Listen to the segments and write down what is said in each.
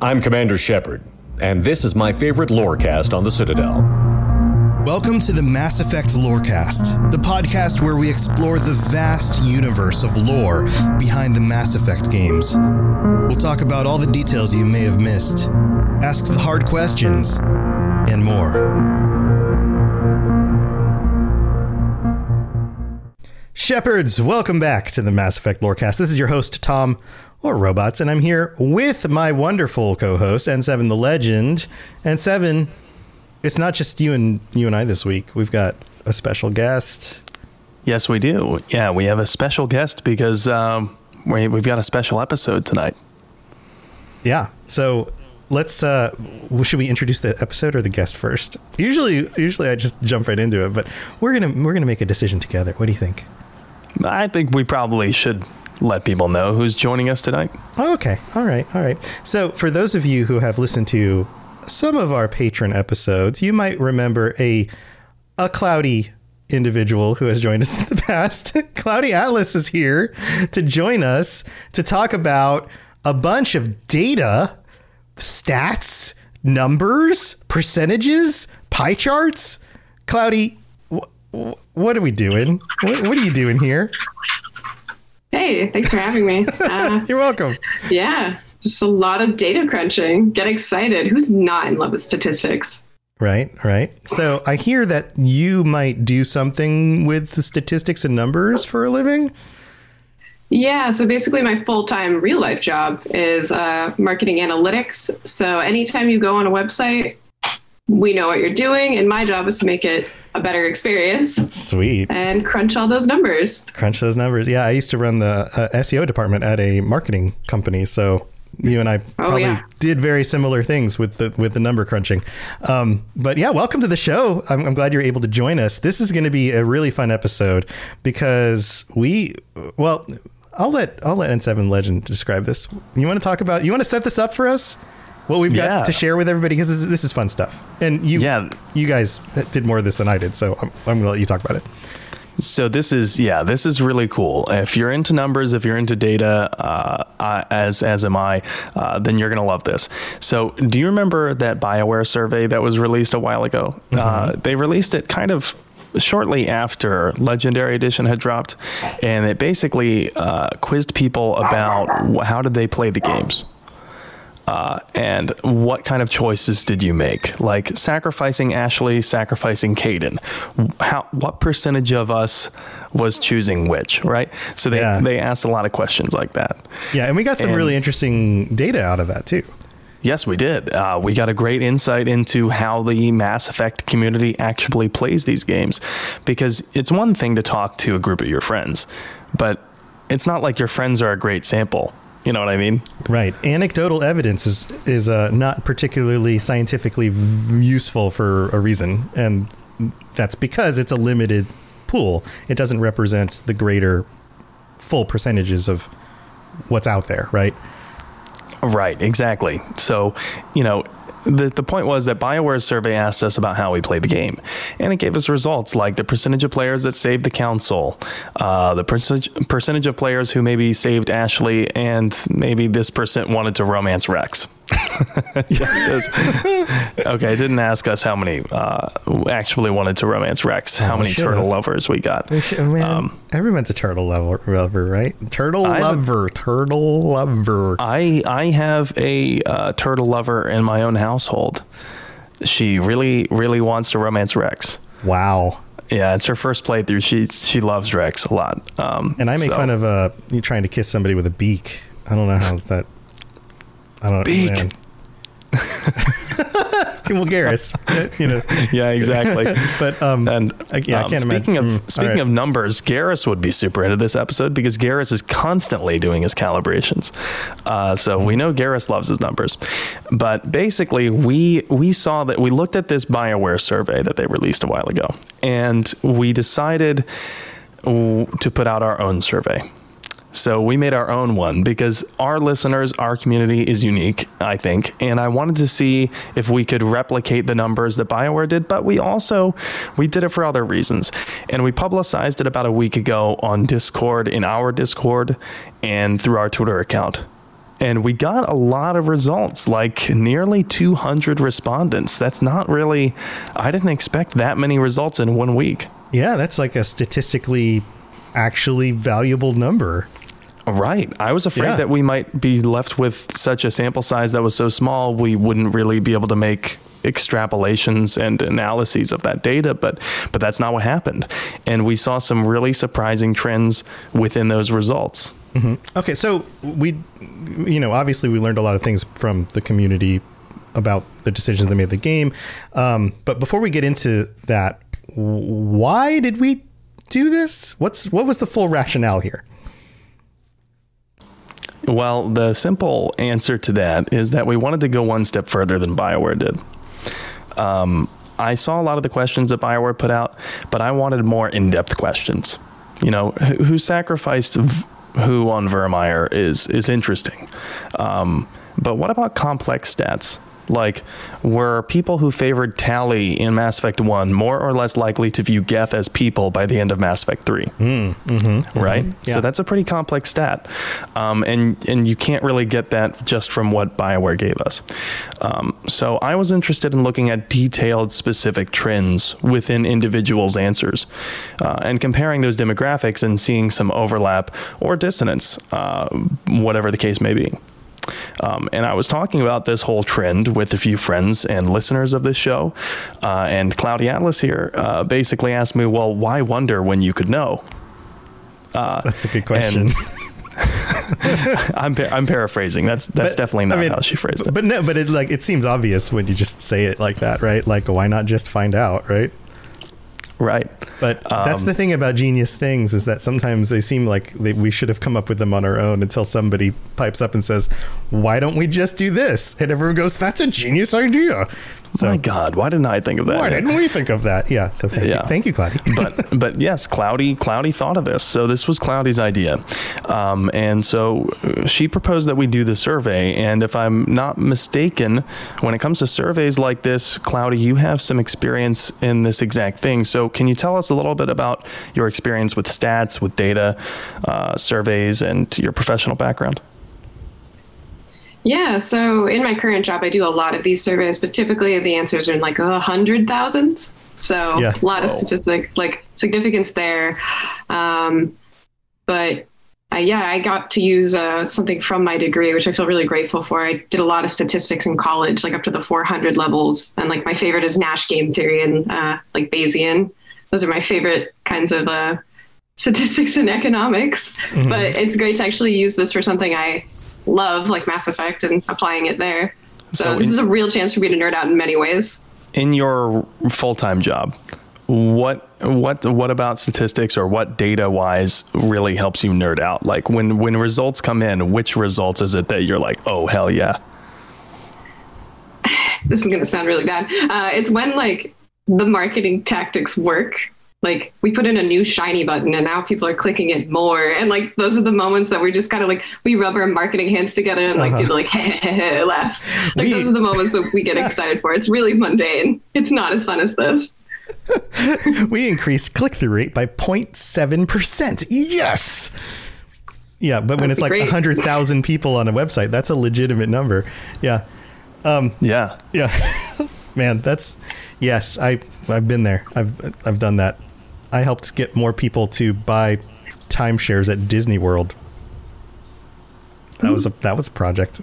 I'm Commander Shepard, and this is my favorite lorecast on the Citadel. Welcome to the Mass Effect Lorecast, the podcast where we explore the vast universe of lore behind the Mass Effect games. We'll talk about all the details you may have missed, ask the hard questions, and more. Shepards, welcome back to the Mass Effect Lorecast. This is your host, Tom or Robots, and I'm here with my wonderful co-host, N7 the Legend. N7, it's not just you and you and I this week. We've got a special guest. Yes, we do. Yeah, we have a special guest because um, we, we've got a special episode tonight. Yeah. So let's. Uh, should we introduce the episode or the guest first? Usually, usually I just jump right into it, but we're gonna we're gonna make a decision together. What do you think? I think we probably should let people know who's joining us tonight. Okay. All right. All right. So, for those of you who have listened to some of our patron episodes, you might remember a a cloudy individual who has joined us in the past. Cloudy Atlas is here to join us to talk about a bunch of data, stats, numbers, percentages, pie charts. Cloudy, wh- wh- what are we doing? What, what are you doing here? Hey, thanks for having me. Uh, You're welcome. yeah, just a lot of data crunching. Get excited. Who's not in love with statistics? Right, right. So I hear that you might do something with the statistics and numbers for a living. Yeah, so basically, my full time real life job is uh, marketing analytics. So anytime you go on a website, we know what you're doing, and my job is to make it a better experience Sweet. and crunch all those numbers. Crunch those numbers. Yeah, I used to run the uh, SEO department at a marketing company, so you and I probably yeah. did very similar things with the with the number crunching. Um, but yeah, welcome to the show. I'm, I'm glad you're able to join us. This is going to be a really fun episode because we, well, I'll let I'll let N7 Legend describe this. You want to talk about? You want to set this up for us? What we've got Yeah. to share with everybody because this, is- this is fun stuff. And you, Yeah. you guys did more of this than I did, so I'm, I'm going to let you talk about it. So this is yeah, this is really cool. If you're into numbers, if you're into data, uh, uh, as as am I, uh, then you're gonna love this. So do you remember that Bioware survey that was released a while ago? Uh, they released it kind of shortly after Legendary Edition had dropped, and it basically uh, quizzed people about how did they play the games. Uh, and what kind of choices did you make? Like sacrificing Ashley, sacrificing Kaidan. How what percentage of us was choosing which, right? So they Yeah. they asked a lot of questions like that. Yeah, and we got some And- really interesting data out of that too. Yes, we did. Uh, we got a great insight into how the Mass Effect community actually plays these games. Because it's one thing to talk to a group of your friends, but it's not like your friends are a great sample. You know what I mean? Right. Anecdotal evidence is is uh, not particularly scientifically v- useful for a reason, and that's because it's a limited pool. It doesn't represent the greater full percentages of what's out there, right? Right, exactly. So, you know, the, the point was that BioWare's survey asked us about how we played the game, and it gave us results like the percentage of players that saved the council, uh, the percentage percentage of players who maybe saved Ashley, and maybe this percent wanted to romance Wrex. Okay, it didn't ask us how many uh, actually wanted to romance Wrex, how Oh, many turtle lovers we got. We should- man, Um, everyone's a turtle lover, lover, right? Turtle I- lover, turtle lover. I I have a uh, turtle lover in my own household. She really really wants to romance Wrex. Wow. Yeah, it's her first playthrough. She she loves Wrex a lot. Um, And I make so- fun of uh, you trying to kiss somebody with a beak. I don't know how that. I don't Beak. Man. well, Garrus, you know. Yeah, exactly. But um, And I- yeah, I um, can't speaking imagine- of mm, speaking right. of numbers, Garrus would be super into this episode because Garrus is constantly doing his calibrations. Uh, so we know Garrus loves his numbers. But basically, we we saw that we looked at this Bioware survey that they released a while ago, and we decided to put out our own survey. So we made our own one because our listeners, our community is unique, I think. And I wanted to see if we could replicate the numbers that BioWare did, but we also we did it for other reasons. And we publicized it about a week ago on Discord, in our Discord, and through our Twitter account. And we got a lot of results, like nearly 200 respondents. That's not really, I didn't expect that many results in one week. yeah, that's like a statistically actually valuable number. Right. I was afraid Yeah. that we might be left with such a sample size that was so small, we wouldn't really be able to make extrapolations and analyses of that data, but but that's not what happened. And we saw some really surprising trends within those results. Okay, so we, you know, obviously we learned a lot of things from the community about the decisions they made the game. Um, but before we get into that, why did we do this? What's what was the full rationale here? Well, the simple answer to that is that we wanted to go one step further than BioWare did. Um, I saw a lot of the questions that BioWare put out, but I wanted more in depth questions. You know, who, sacrificed who on Virmire is, is interesting. Um, but what about complex stats? Like, were people who favored Tali in Mass Effect 1 more or less likely to view Geth as people by the end of Mass Effect 3? right? Yeah. So that's a pretty complex stat, um, and and you can't really get that just from what Bioware gave us. Um, so I was interested in looking at detailed, specific trends within individuals' answers, uh, and comparing those demographics and seeing some overlap or dissonance, uh, whatever the case may be. Um, and I was talking about this whole trend with a few friends and listeners of this show. Uh, and Cloudy Atlas here uh, basically asked me, well, why wonder when you could know? That's a good question. I'm, par- I'm paraphrasing. That's that's But, definitely not I mean, how she phrased it. But no, but it like it seems obvious when you just say it like that, right? Like why not just find out, right? Right. But that's Um, the thing about genius things is that sometimes they seem like they, we should have come up with them on our own until somebody pipes up and says, "Why don't we just do this?" And everyone goes, "That's a genius idea." So My God, why didn't I think of that? why didn't we think of that? Yeah. So thank Yeah. you, thank you, Cloudy. but but yes, Cloudy Cloudy thought of this. So this was Cloudy's idea, um, and so uh, she proposed that we do the survey. And if I'm not mistaken, when it comes to surveys like this, Cloudy, you have some experience in this exact thing. So can you tell us a little bit about your experience with stats, with data, uh, surveys, and your professional background? Yeah, so in my current job, I do a lot of these surveys, but typically the answers are in like a hundred thousands. So Yeah. a lot of statistic, like significance there. Um, but uh, yeah, I got to use uh, something from my degree, which I feel really grateful for. I did a lot of statistics in college, like up to the 400 levels, and like my favorite is Nash game theory and uh, like Bayesian. Those are my favorite kinds of uh, statistics and economics. But it's great to actually use this for something I love, like Mass Effect, and applying it there. So, So this in- is a real chance for me to nerd out in many ways. in your full-time job what what what about statistics or what data wise really helps you nerd out like when when results come in which results is it that you're like oh hell yeah This is going to sound really bad. Uh, it's when like the marketing tactics work. Like we put in a new shiny button and now people are clicking it more. And like those are the moments that we're just kind of like we rub our marketing hands together and like uh-huh. do the like hey, hey, hey, laugh. Like we, those are the moments that we get excited for. It's really mundane. It's not as fun as this. We increased click-through rate by 0.7% yes! Yeah but when it's like 100000 people on a website that's a legitimate number. Yeah. Um, yeah. yeah. Man that's yes i i've been there. I've i've done that I helped get more people to buy timeshares at Disney World. That was a that was a project.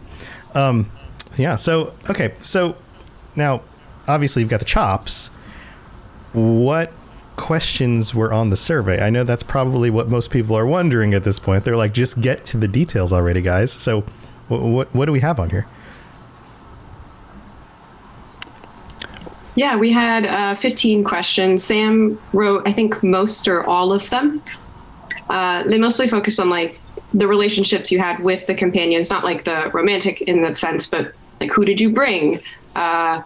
Um, yeah. So okay. So now, obviously, you've got the chops. What questions were on the survey? I know that's probably what most people are wondering at this point. They're like, just get to the details already, guys. So, what what, what do we have on here? Yeah, we had uh, 15 questions. Sam wrote, I think, most or all of them. Uh, they mostly focus on like the relationships you had with the companions, not like the romantic in that sense, but like who did you bring? Uh,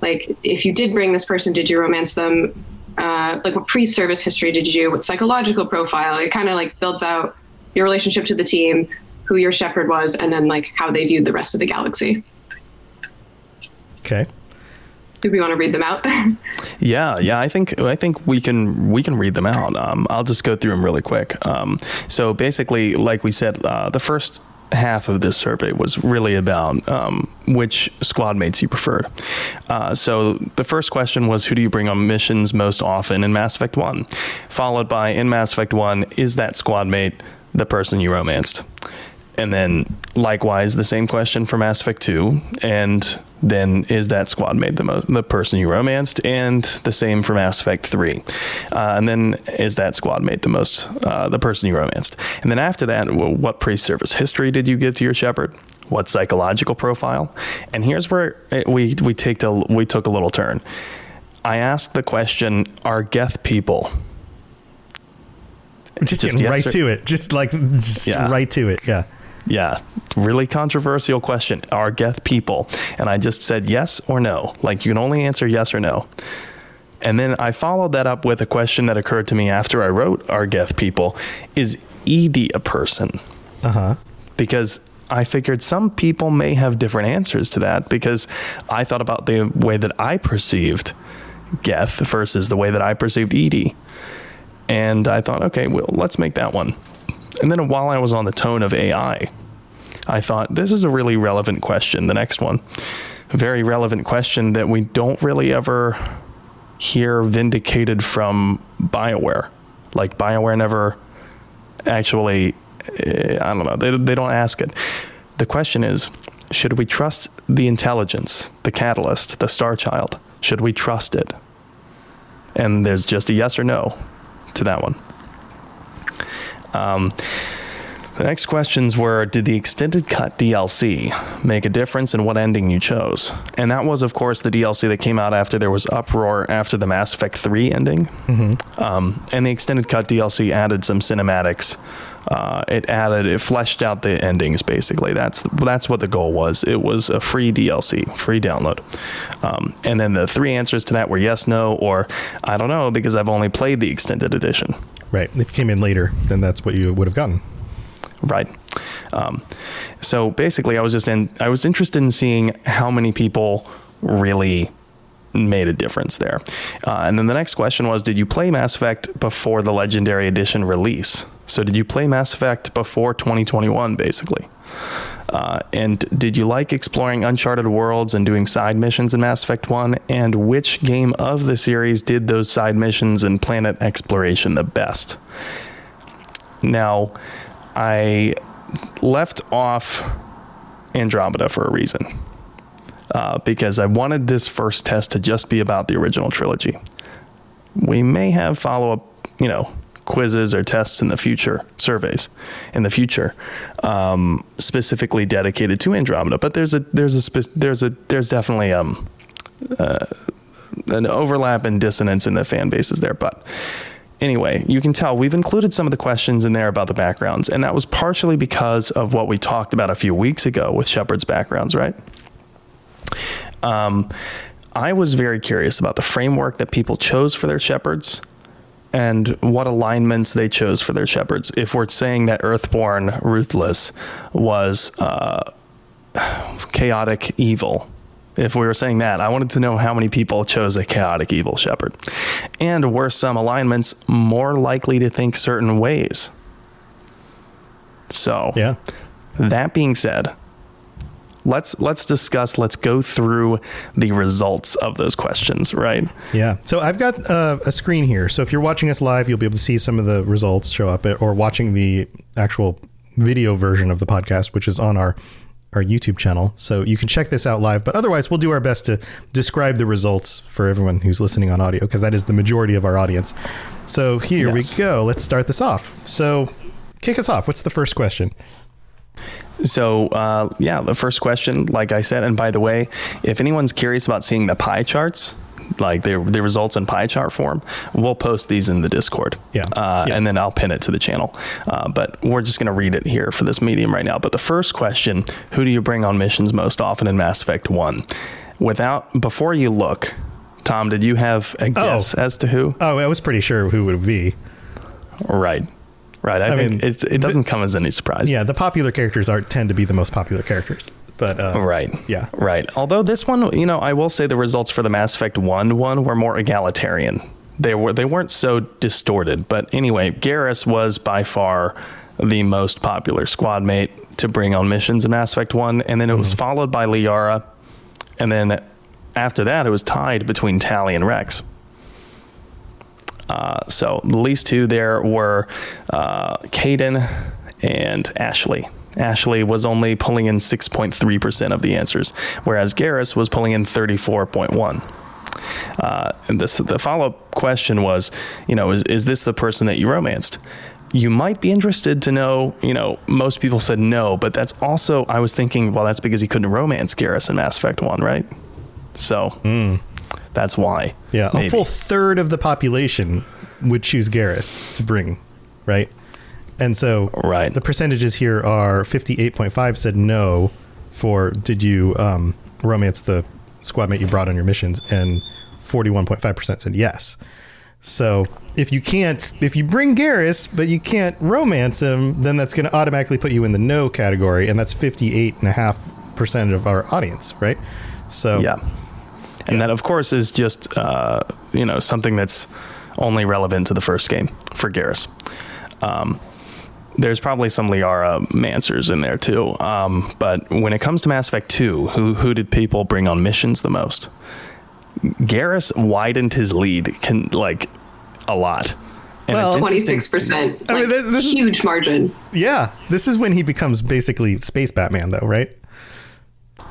like if you did bring this person, did you romance them? Uh, like what pre-service history did you do? What psychological profile? It kind of like builds out your relationship to the team, who your Shepard was, and then like how they viewed the rest of the galaxy. Okay do we want to read them out? yeah, yeah. I think I think we can we can read them out. Um, I'll just go through them really quick. Um, so basically, like we said, uh, the first half of this survey was really about um, which squad mates you preferred. Uh, so the first question was, who do you bring on missions most often in Mass Effect One? Followed by, in Mass Effect One, is that squad mate the person you romanced? And then likewise, the same question for Mass Effect 2. And then is that squad mate the, mo- the person you romanced? And the same for Mass Effect 3. Uh, and then is that squad mate the most, uh, the person you romanced? And then after that, what pre service history did you give to your Shepard? What psychological profile? And here's where it, we, we, take to, we took a little turn. I asked the question Are Geth people? Just, just getting right to it. Just like, just yeah. right to it. Yeah. Yeah, really controversial question. Are Geth people? And I just said yes or no. Like you can only answer yes or no. And then I followed that up with a question that occurred to me after I wrote Are Geth people? Is EDI a person? Uh huh. Because I figured some people may have different answers to that because I thought about the way that I perceived Geth versus the way that I perceived EDI. And I thought, okay, well, let's make that one. And then while I was on the tone of AI, I thought this is a really relevant question. The next one, a very relevant question that we don't really ever hear vindicated from BioWare. Like BioWare never actually, eh, I don't know, they, they don't ask it. The question is should we trust the intelligence, the catalyst, the star child? Should we trust it? And there's just a yes or no to that one. Um, the next questions were Did the extended cut DLC make a difference in what ending you chose? And that was, of course, the DLC that came out after there was uproar after the Mass Effect 3 ending. Mm-hmm. Um, and the extended cut DLC added some cinematics. Uh, it added, it fleshed out the endings basically. That's that's what the goal was. It was a free DLC, free download. Um, and then the three answers to that were yes, no, or I don't know because I've only played the extended edition. Right. If you came in later, then that's what you would have gotten. Right. Um, so basically, I was just in. I was interested in seeing how many people really made a difference there. Uh, and then the next question was Did you play Mass Effect before the Legendary Edition release? So, did you play Mass Effect before 2021, basically? Uh, and did you like exploring uncharted worlds and doing side missions in Mass Effect 1? And which game of the series did those side missions and planet exploration the best? Now, I left off Andromeda for a reason. Uh, because I wanted this first test to just be about the original trilogy. We may have follow up, you know, quizzes or tests in the future, surveys in the future, um, specifically dedicated to Andromeda. But there's a there's a spe- there's a there's definitely um, uh, an overlap and dissonance in the fan bases there. But anyway, you can tell we've included some of the questions in there about the backgrounds, and that was partially because of what we talked about a few weeks ago with Shepard's backgrounds, right? Um, I was very curious about the framework that people chose for their Shepards and what alignments they chose for their Shepards. If we're saying that Earthborn Ruthless was uh, chaotic evil, if we were saying that, I wanted to know how many people chose a chaotic evil Shepard. And were some alignments more likely to think certain ways? So, Yeah. that being said, let's let's discuss, let's go through the results of those questions, right? Yeah. So I've got uh, a screen here. So if you're watching us live, you'll be able to see some of the results show up, or watching the actual video version of the podcast, which is on our our YouTube channel. So you can check this out live. But otherwise, we'll do our best to describe the results for everyone who's listening on audio, because that is the majority of our audience. So here Yes. we go. Let's start this off. So kick us off. What's the first question? So, uh, yeah, the first question, like I said, and by the way, if anyone's curious about seeing the pie charts, like the, the results in pie chart form, we'll post these in the Discord. Yeah. Uh, Yeah. And then I'll pin it to the channel. Uh, but we're just going to read it here for this medium right now. But the first question Who do you bring on missions most often in Mass Effect 1? Without, before you look, Tom, did you have a guess as to who? Oh, I was pretty sure who it would be. Right. Right. I, I mean, it's, it doesn't come as any surprise. Yeah, the popular characters are tend to be the most popular characters. But uh, Right. Yeah. Right. Although this one, you know, I will say the results for the Mass Effect 1 one were more egalitarian. They were they weren't so distorted. But anyway, Garrus was by far the most popular squad mate to bring on missions in Mass Effect 1 and then it was followed by Liara and then after that it was tied between Tali and Wrex. Uh, so the least two there were uh, Kaidan and Ashley. Ashley was only pulling in 6.3% of the answers, whereas Garrus was pulling in 34.1. Uh, and this, the follow-up question was, you know, is, is this the person that you romanced? You might be interested to know, you know, most people said no, but that's also, I was thinking, well, that's because he couldn't romance Garrus in Mass Effect 1, right? So that's why. Yeah, a full third of the population would choose Garrus to bring, right? And so Right. the percentages here are 58.5 said no for did you um, romance the squad mate you brought on your missions and 41.5% said yes. So if you can't if you bring Garrus but you can't romance him, then that's going to automatically put you in the no category and that's 58.5% of our audience, right? So Yeah. And that, of course, is just, uh, you know, something that's only relevant to the first game for Garrus. Um, there's probably some Liara Mancers in there too. Um, but when it comes to Mass Effect 2, who, who did people bring on missions the most? Garrus widened his lead can like a lot. And Well, it's Twenty interesting- six percent. I mean, this- this is- huge margin. Yeah, this is when he becomes basically Space Batman, though, right?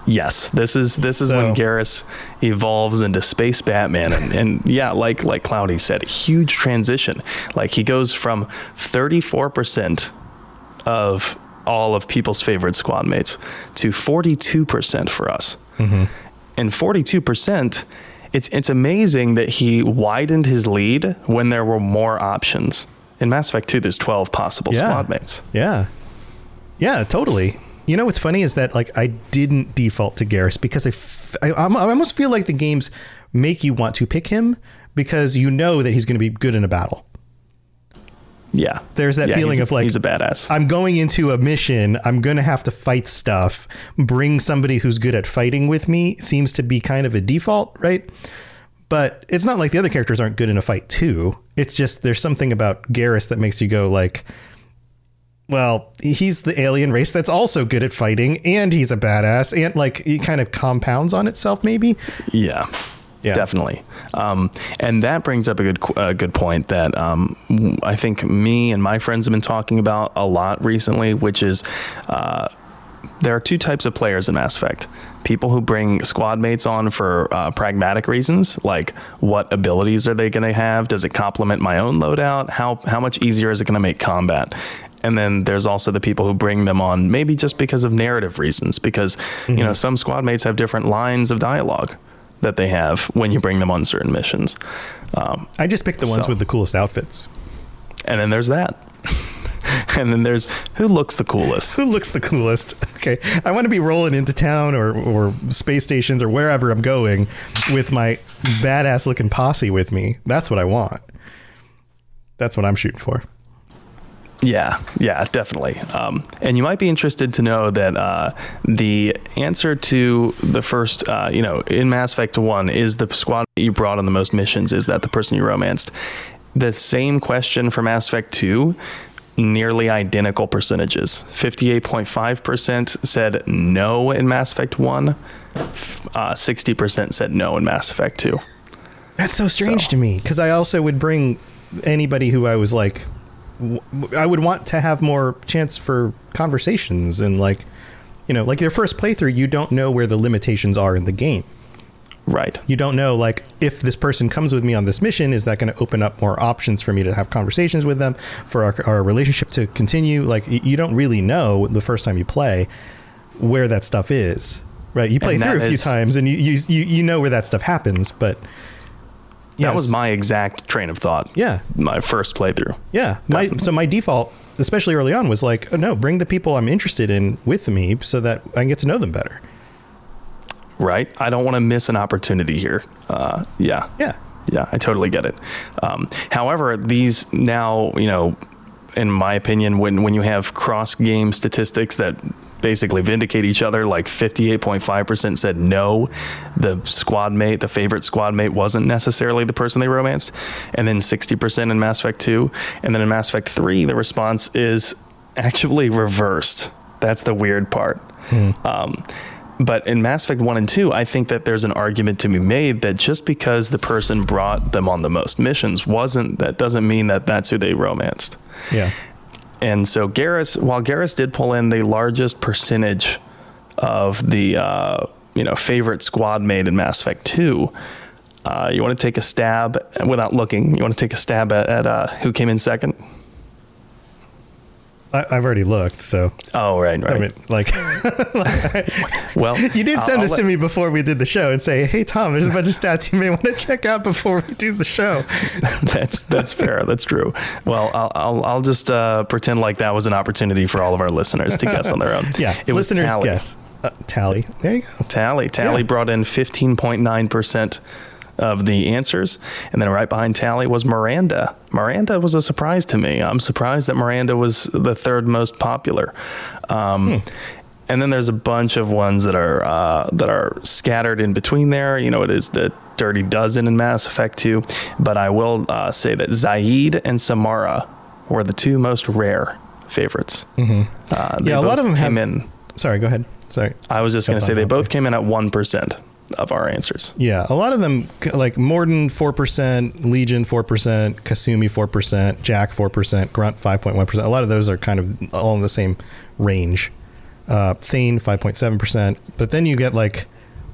Yes, this is this is when Garrus evolves into Space Batman, and, and yeah, like like Cloudy said, huge transition. Like he goes from thirty four percent of all of people's favorite squad mates to forty two percent for us, mm-hmm. and forty two percent. It's it's amazing that he widened his lead when there were more options. In Mass Effect 2, there's 12 possible Yeah. squad mates. Yeah, yeah, totally. You know what's funny is that like I didn't default to Garrus because I, f- I, I almost feel like the games make you want to pick him because you know that he's going to be good in a battle. Yeah. There's that Yeah, feeling a- of like he's a badass. I'm going into a mission. I'm going to have to fight stuff. Bring somebody who's good at fighting with me seems to be kind of a default, right? But it's not like the other characters aren't good in a fight too. It's just there's something about Garrus that makes you go like, well, he's the alien race that's also good at fighting, and he's a badass, and like he kind of compounds on itself, maybe. Yeah. Yeah. Definitely, um, and that brings up a good a good point that um, I think me and my friends have been talking about a lot recently, which is uh, there are two types of players in Mass Effect: people who bring squad mates on for uh, pragmatic reasons, like what abilities are they going to have? Does it complement my own loadout? How how much easier is it going to make combat? And then there's also the people who bring them on maybe just because of narrative reasons, because you know some squad mates have different lines of dialogue that they have when you bring them on certain missions. Um, I just picked the ones So- with the coolest outfits. and then there's that. and then there's who looks the coolest. Who looks the coolest? Okay, I want to be rolling into town or or space stations or wherever I'm going with my badass looking posse with me. That's what I want. That's what I'm shooting for. Yeah, yeah, definitely. Um, and you might be interested to know that uh, the answer to the first, uh, you know, in Mass Effect 1 is the squad you brought on the most missions. Is that the person you romanced? The same question for Mass Effect 2, nearly identical percentages. 58.5% said no in Mass Effect 1, uh, 60% said no in Mass Effect 2. That's so strange So- to me because I also would bring anybody who I was like, I would want to have more chance for conversations and like, you know, like your first playthrough, you don't know where the limitations are in the game. Right. You don't know like if this person comes with me on this mission, is that going to open up more options for me to have conversations with them for our, our relationship to continue? Like you don't really know the first time you play where that stuff is, right? You play through a few is- times and you you you know where that stuff happens, but That was my exact train of thought. Yeah. My first playthrough. Yeah, my so my default, especially early on, was like, oh, no, bring the people I'm interested in with me so that I can get to know them better. Right. I don't want to miss an opportunity here. Uh, yeah. Yeah, Yeah, I totally get it. Um, however, these now, you know, in my opinion, when when you have cross game statistics that basically vindicate each other, like 58.5% said no, the squad mate, the favorite squad mate wasn't necessarily the person they romanced, and then 60% in Mass Effect 2, and then in Mass Effect 3, the response is actually reversed. That's the weird part. Um, but in Mass Effect 1 and 2, I think that there's an argument to be made that just because the person brought them on the most missions wasn't, that doesn't mean that that's who they romanced. yeah, And so Garrus, while Garrus did pull in the largest percentage of the, uh, you know, favorite squad made in Mass Effect 2, uh, you want to take a stab without looking. You want to take a stab at, at uh, who came in second? I, I've already looked. So Oh, right, right. I mean, like, well, you did send I'll this to me before we did the show and say, hey Tom, there's a bunch of stats you may want to check out before we do the show. that's that's fair. That's true. Well, I'll I'll, I'll just uh, pretend like that was an opportunity for all of our listeners to guess on their own. Yeah, it was listeners Tali. guess. Uh, Tali. There you go. Tali. Tali Yeah. brought in fifteen point nine percent of the answers, and then right behind Tali was Miranda. Miranda was a surprise to me. I'm surprised that Miranda was the third most popular. Um, And then there's a bunch of ones that are uh, that are scattered in between there. You know, it is the Dirty Dozen in Mass Effect 2, but I will uh, say that Zaeed and Samara were the two most rare favorites. Mm-hmm. Uh, Yeah, a lot of them came have- in. Sorry, go ahead. Sorry. I was just going to say they both came in at one percent of our answers. Yeah, a lot of them, like Mordin, 4%, Legion, 4%, Kasumi, 4%, Jack, 4%, Grunt, 5.1%. A lot of those are kind of all in the same range. Uh, Thane, 5.7%. But then you get like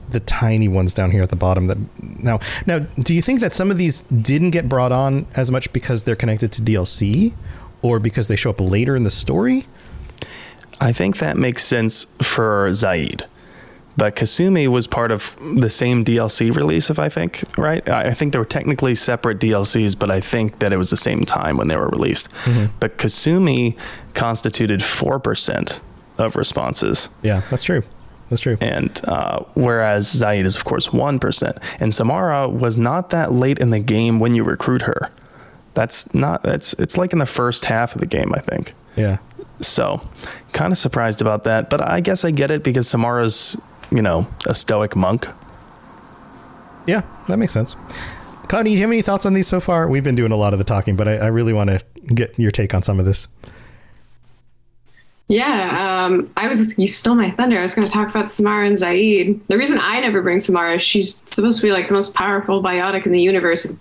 the tiny ones down here at the bottom that now now do you think that some of these didn't get brought on as much because they're connected to DLC or because they show up later in the story I think that makes sense for Zaeed. But Kasumi was part of the same DLC release, if I think, right? I think they were technically separate DLCs, but I think that it was the same time when they were released. But Kasumi constituted 4% of responses. yeah that's true that's true And uh, whereas Zaeed is, of course, 1%. And Samara was not that late in the game when you recruit her. That's not, that's, it's like in the first half of the game, I think. yeah So, kind of surprised about that, but I guess I get it because Samara's, you know, a stoic monk. Yeah, that makes sense. Cloudy, do you have any thoughts on these so far? We've been doing a lot of the talking, but I, I really want to get your take on some of this. Yeah, um, I was. You stole my thunder. I was going to talk about Samara and Zaeed. The reason I never bring Samara is she's supposed to be like the most powerful biotic in the universe. and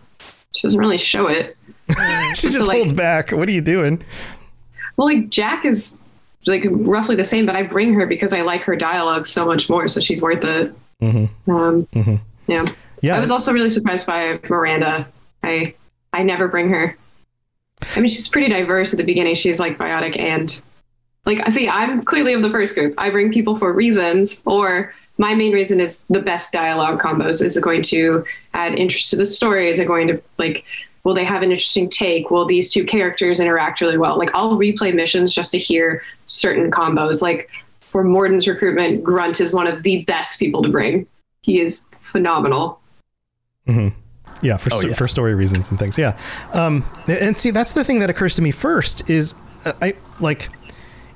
She doesn't really show it. She just like- holds back. What are you doing? Well, like Jack is like roughly the same, but I bring her because I like her dialogue so much more. So she's worth it. Um, Yeah. Yeah, I was also really surprised by Miranda. I I never bring her. I mean, she's pretty diverse at the beginning. She's like biotic and like I see. I'm clearly of the first group. I bring people for reasons, or my main reason is the best dialogue combos. Is it going to add interest to the story? Is it going to like? Will they have an interesting take? Will these two characters interact really well? Like I'll replay missions just to hear certain combos. Like for Mordin's recruitment, Grunt is one of the best people to bring. He is phenomenal. Yeah, for, sto- Oh, yeah. for story reasons and things. Yeah. Um, and see, that's the thing that occurs to me first is uh, I like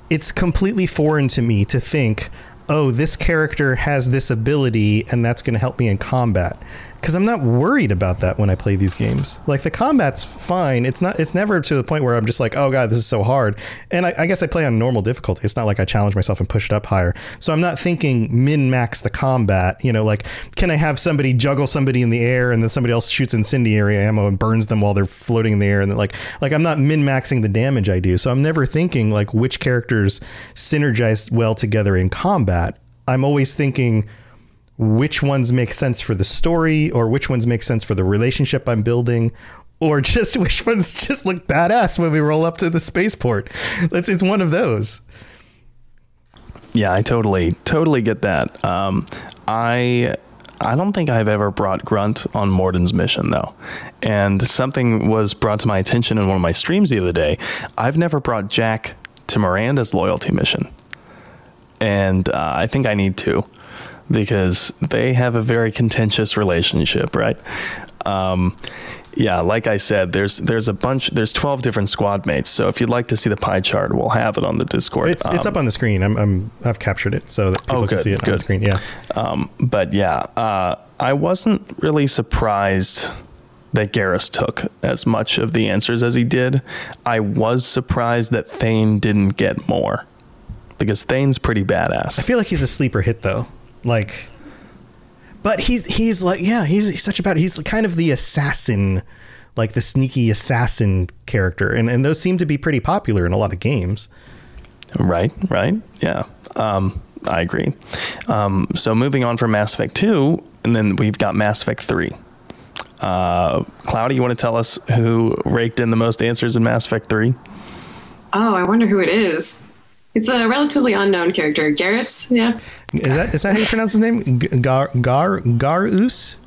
it's completely foreign to me to think, oh, this character has this ability and that's going to help me in combat. Because I'm not worried about that when I play these games. Like the combat's fine. It's not. It's never to the point where I'm just like, oh god, this is so hard. And I, I guess I play on normal difficulty. It's not like I challenge myself and push it up higher. So I'm not thinking min max the combat. You know, like can I have somebody juggle somebody in the air and then somebody else shoots incendiary ammo and burns them while they're floating in the air and then like like I'm not min maxing the damage I do. So I'm never thinking like which characters synergize well together in combat. I'm always thinking which ones make sense for the story or which ones make sense for the relationship I'm building or just which ones just look badass when we roll up to the spaceport. It's, it's one of those. Yeah, I totally, totally get that. Um, I, I don't think I've ever brought Grunt on Mordin's mission though, and something was brought to my attention in one of my streams the other day. I've never brought Jack to Miranda's loyalty mission, and uh, I think I need to because they have a very contentious relationship, right? Um, yeah, like I said, there's there's a bunch, there's 12 different squad mates. So if you'd like to see the pie chart, we'll have it on the Discord. It's it's Um, up on the screen. I'm, I'm I've captured it so that people Oh, can see it on the screen. Yeah. Um, but yeah, uh, I wasn't really surprised that Garrus took as much of the answers as he did. I was surprised that Thane didn't get more because Thane's pretty badass. I feel like he's a sleeper hit though. Like but he's he's like yeah, he's, he's such a bad he's kind of the assassin like the sneaky assassin character and and those seem to be pretty popular in a lot of games. Right, right. Yeah. Um, I agree. Um, so moving on from Mass Effect 2, and then we've got Mass Effect 3. Uh, Cloudy, you want to tell us who raked in the most answers in Mass Effect 3? Oh, I wonder who it is. It's a relatively unknown character. Garrus? Yeah. Is that is that how you pronounce his name? G- Gar Gar Garus?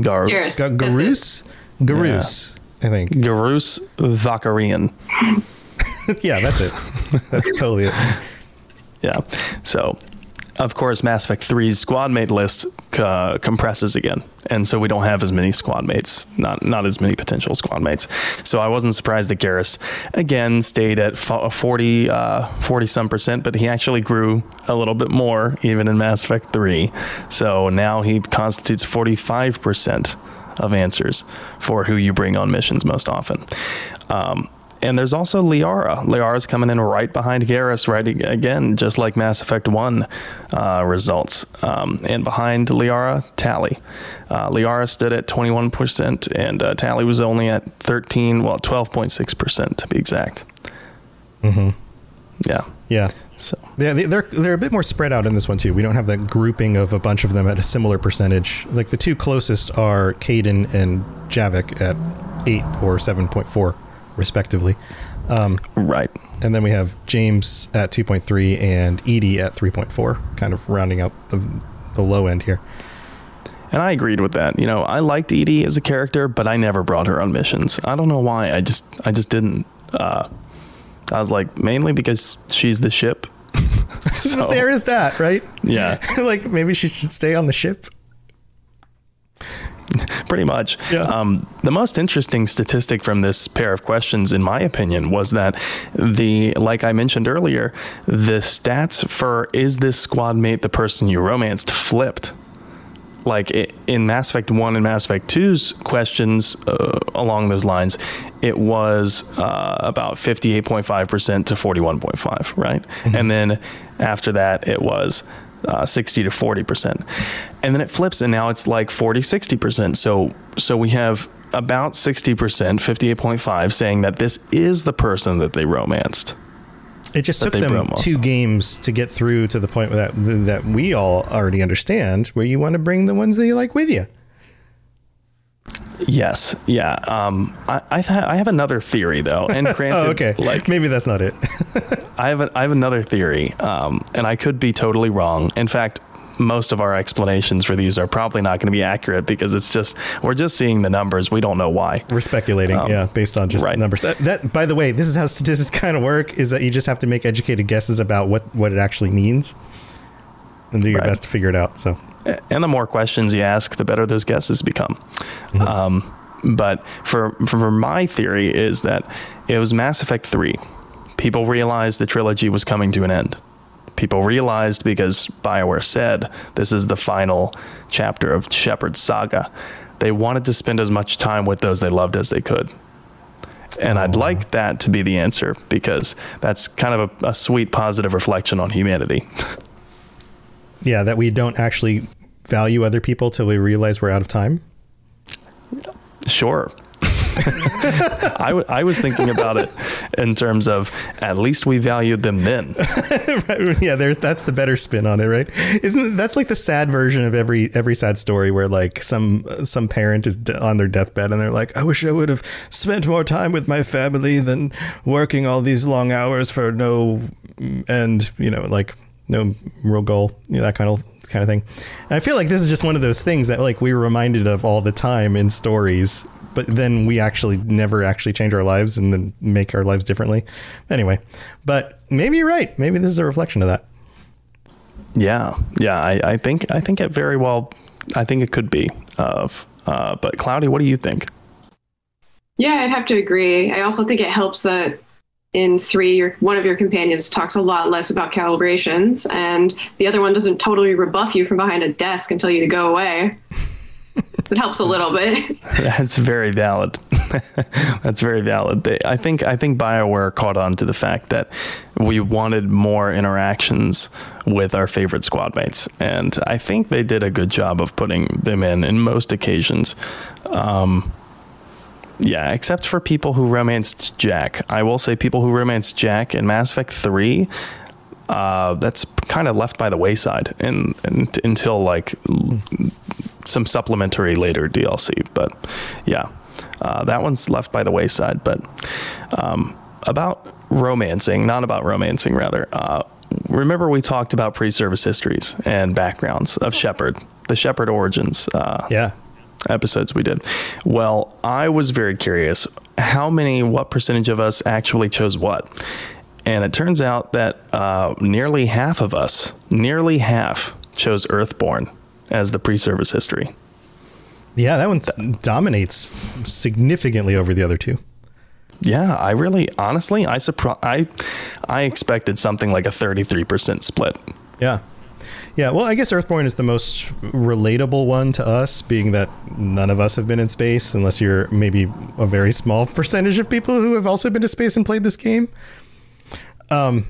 Gar- Garrus. Ga- that's it. Garus? Garus, I think. Garus Vakarian. yeah, that's it. That's totally it. Yeah. So, of course, Mass Effect 3's squad mate list uh, compresses again, and so we don't have as many squad mates, not not as many potential squad mates. So I wasn't surprised that Garrus again stayed at fo- 40 uh, 40 some percent, but he actually grew a little bit more even in Mass Effect 3. So now he constitutes 45 percent of answers for who you bring on missions most often. Um, and there's also Liara. Liara's coming in right behind Garrus, right again, just like Mass Effect 1 uh, results. Um, and behind Liara, Tali. Uh, Liara stood at 21%, and uh, Tali was only at 13, well, 12.6% to be exact. Mm-hmm. Yeah. Yeah. So, Yeah, they- they're they're a bit more spread out in this one too. We don't have that grouping of a bunch of them at a similar percentage. Like the two closest are Kaidan and Javik at eight or seven point four, respectively, right. and then we have James at two point three and EDI at three point four, kind of rounding out the the low end here. And I agreed with that. You know, I liked EDI as a character, but I never brought her on missions. I don't know why. I just, I just didn't. Uh, I was like, mainly because she's the ship. so, there is that, right? yeah, like maybe she should stay on the ship. pretty much. Yeah. Um, the most interesting statistic from this pair of questions, in my opinion, was that the, like I mentioned earlier, the stats for is this squad mate the person you romanced flipped. Like i in Mass Effect 1 and Mass Effect 2's questions uh, along those lines, it was uh, about 58.5% to 41.5, right? And then after that, it was uh, 60 to 40%. And then it flips and now it's like 40, 60%. So, so we have about 60%, 58.5 saying that this is the person that they romanced. It just took them two games to get through to the point that that we all already understand, where you want to bring the ones that you like with you. Yes. Yeah. Um, I, I've ha- I have another theory though. And granted, Oh, okay. like maybe that's not it. I have a, I have another theory, um, and I could be totally wrong. In fact, most of our explanations for these are probably not going to be accurate because it's just we're just seeing the numbers. We don't know why. We're speculating, yeah, based on just right. numbers. That, that, by the way, this is how statistics kind of work: is that you just have to make educated guesses about what what it actually means, and do your Right. best to figure it out. So, And the more questions you ask, the better those guesses become. Um, but for for my theory is that it was Mass Effect three. People realized the trilogy was coming to an end. People realized because BioWare said this is the final chapter of Shepard's saga. They wanted to spend as much time with those they loved as they could. And I'd like that to be the answer because that's kind of a, a sweet, positive reflection on humanity. Yeah, that we don't actually value other people till we realize we're out of time. Sure. I, w- I was thinking about it in terms of at least we valued them then. Right, yeah, there's that's the better spin on it, right? Isn't that's like the sad version of every every sad story where like some some parent is d- on their deathbed and they're like, I wish I would have spent more time with my family than working all these long hours for no end, you know, like no real goal, you know, that kind of kind of thing. And I feel like this is just one of those things that like we were reminded of all the time in stories, but then we actually never actually change our lives and then make our lives differently. Anyway, but maybe you're right. Maybe this is a reflection of that. Yeah, yeah. I, I think I think it very well. I think it could be of. Uh, but Cloudy, what do you think? Yeah, I'd have to agree. I also think it helps that in three, your, one of your companions talks a lot less about calibrations, and the other one doesn't totally rebuff you from behind a desk and tell you to go away. it helps a little bit. That's very valid. That's very valid. They, I think I think Bioware caught on to the fact that we wanted more interactions with our favorite squad mates, and I think they did a good job of putting them in in most occasions. Um, yeah, except for people who romanced Jack. I will say people who romanced Jack in Mass Effect 3, uh, that's kind of left by the wayside and, until like some supplementary later DLC. But yeah, uh, that one's left by the wayside. But um, about romancing, not about romancing, rather. Uh, remember, we talked about pre service histories and backgrounds of Shepard, the Shepard origins. Uh, Yeah. Episodes we did. Well, I was very curious how many, what percentage of us actually chose what? And it turns out that uh, nearly half of us, nearly half, chose Earthborn as the pre service history. Yeah, that one dominates significantly over the other two. Yeah, I really, honestly, I surpri- I, I expected something like a 33% split. Yeah. Yeah, well, I guess Earthborn is the most relatable one to us, being that none of us have been in space, unless you're maybe a very small percentage of people who have also been to space and played this game. Um,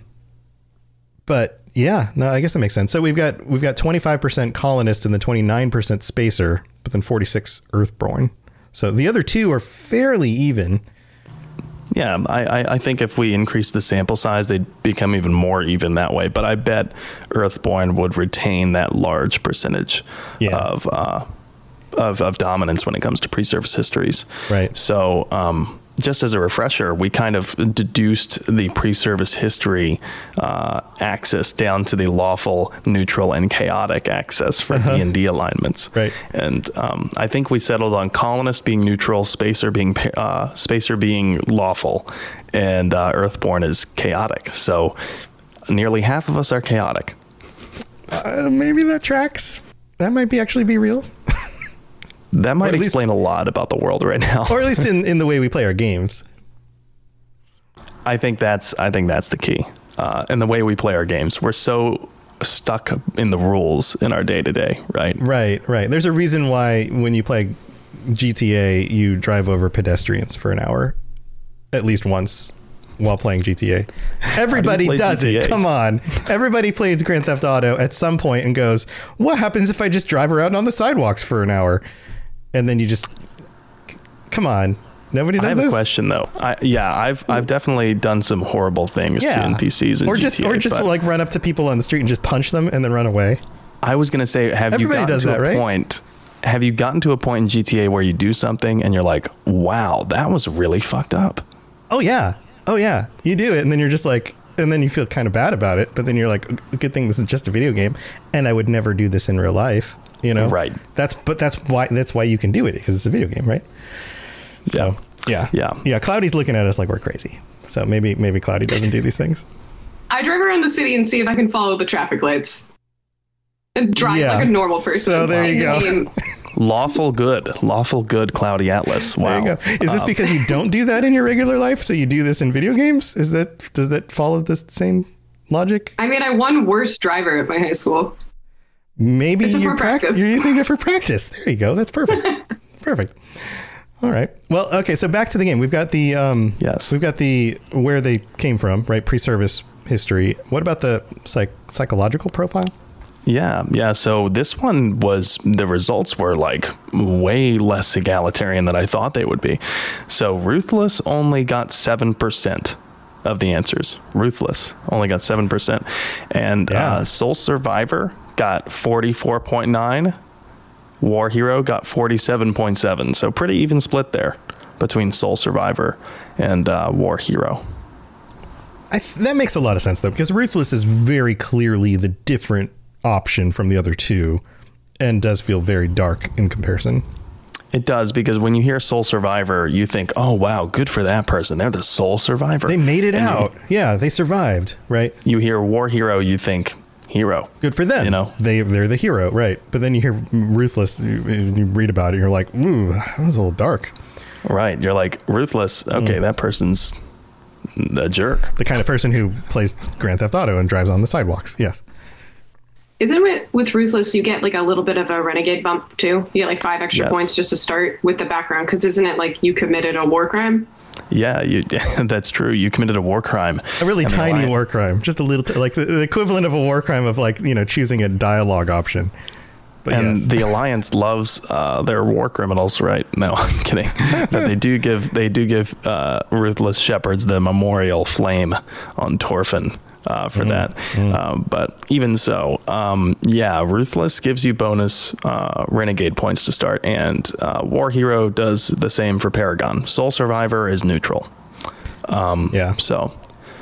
but yeah, no, I guess that makes sense. So we've got we've got 25% colonist and the 29% spacer, but then 46 Earthborn. So the other two are fairly even. Yeah, I, I, I think if we increase the sample size, they'd become even more even that way. But I bet Earthborn would retain that large percentage Yeah. of, uh, of of dominance when it comes to pre-service histories. Right. So, um, just as a refresher, we kind of deduced the pre-service history uh, axis down to the lawful, neutral, and chaotic axis for D and D alignments. Right. And um, I think we settled on colonist being neutral, spacer being uh, spacer being lawful, and uh, Earthborn is chaotic. So nearly half of us are chaotic. Uh, maybe that tracks. That might be actually be real. That might at least- explain a lot about the world right now. or at least in, in the way we play our games. I think that's I think that's the key. Uh, and the way we play our games, we're so stuck in the rules in our day to day, right? Right, right. There's a reason why when you play GTA, you drive over pedestrians for an hour, at least once, while playing GTA. Everybody play does it. Come on. Everybody plays Grand Theft Auto at some point and goes, "What happens if I just drive around on the sidewalks for an hour?" And then you just, come on. Nobody does I have this. a question though. I, yeah, I've I've definitely done some horrible things to NPCs in or just GTA, or just like run up to people on the street and just punch them and then run away. I was gonna say, have you Everybody gotten does to that, a right? point? Have you gotten to a point in GTA where you do something and you're like, "Wow, that was really fucked up." Oh yeah. Oh yeah. You do it and then you're just like and then you feel kind of bad about it, but then you're like good thing this is just a video game and I would never do this in real life, you know. Right. That's but that's why that's why you can do it because it's a video game, right? So, yeah. Yeah. Yeah, Cloudy's looking at us like we're crazy. So maybe maybe Cloudy doesn't do these things. I drive around the city and see if I can follow the traffic lights. And drive Yeah. like a normal person. So there you in the go. lawful good, lawful good, cloudy atlas. Wow. There you go. Is this um, because you don't do that in your regular life, so you do this in video games? Is that does that follow this same logic? I mean, I won worst driver at my high school. Maybe you're, for practice. you're using it for practice. There you go. That's perfect. perfect. All right. Well, okay. So back to the game. We've got the um, Yes. We've got the where they came from, right? Pre-service history. What about the psych- psychological profile? Yeah, yeah. So this one was the results were like way less egalitarian than I thought they would be. So Ruthless only got seven percent of the answers. Ruthless only got seven percent, and Yeah. uh, Sole Survivor got forty four point nine. War Hero got forty seven point seven. So pretty even split there between Sole Survivor and uh, War Hero. I th- that makes a lot of sense though, because Ruthless is very clearly the different option from the other two, and does feel very dark in comparison. It does because when you hear Sole Survivor, you think, "Oh wow, good for that person. They're the Sole Survivor." They made it out. Yeah, they survived. Right. you hear War Hero, you think hero. Good for them. You know? they they're the hero, right? But then you hear Ruthless, you, you read about it, you're like, ooh, that was a little dark. Right. You're like ruthless. Okay, mm. that person's a jerk. The kind of person who plays Grand Theft Auto and drives on the sidewalks. Yes. Isn't it with Ruthless, you get like a little bit of a renegade bump too? You get like five extra Yes. points just to start with the background. Because isn't it like you committed a war crime? Yeah, you, that's true. You committed a war crime. A really tiny Alliance- war crime, just a little, t- like the, the equivalent of a war crime of like you know choosing a dialogue option. But And yes. the alliance loves uh, their war criminals, right? No, I'm kidding. but they do give they do give uh, ruthless Shepards the memorial flame on Torfan uh, for that. Um, but even so, um, yeah, ruthless gives you bonus uh, renegade points to start, and uh, war hero does the same for Paragon. Sole survivor is neutral. yeah. So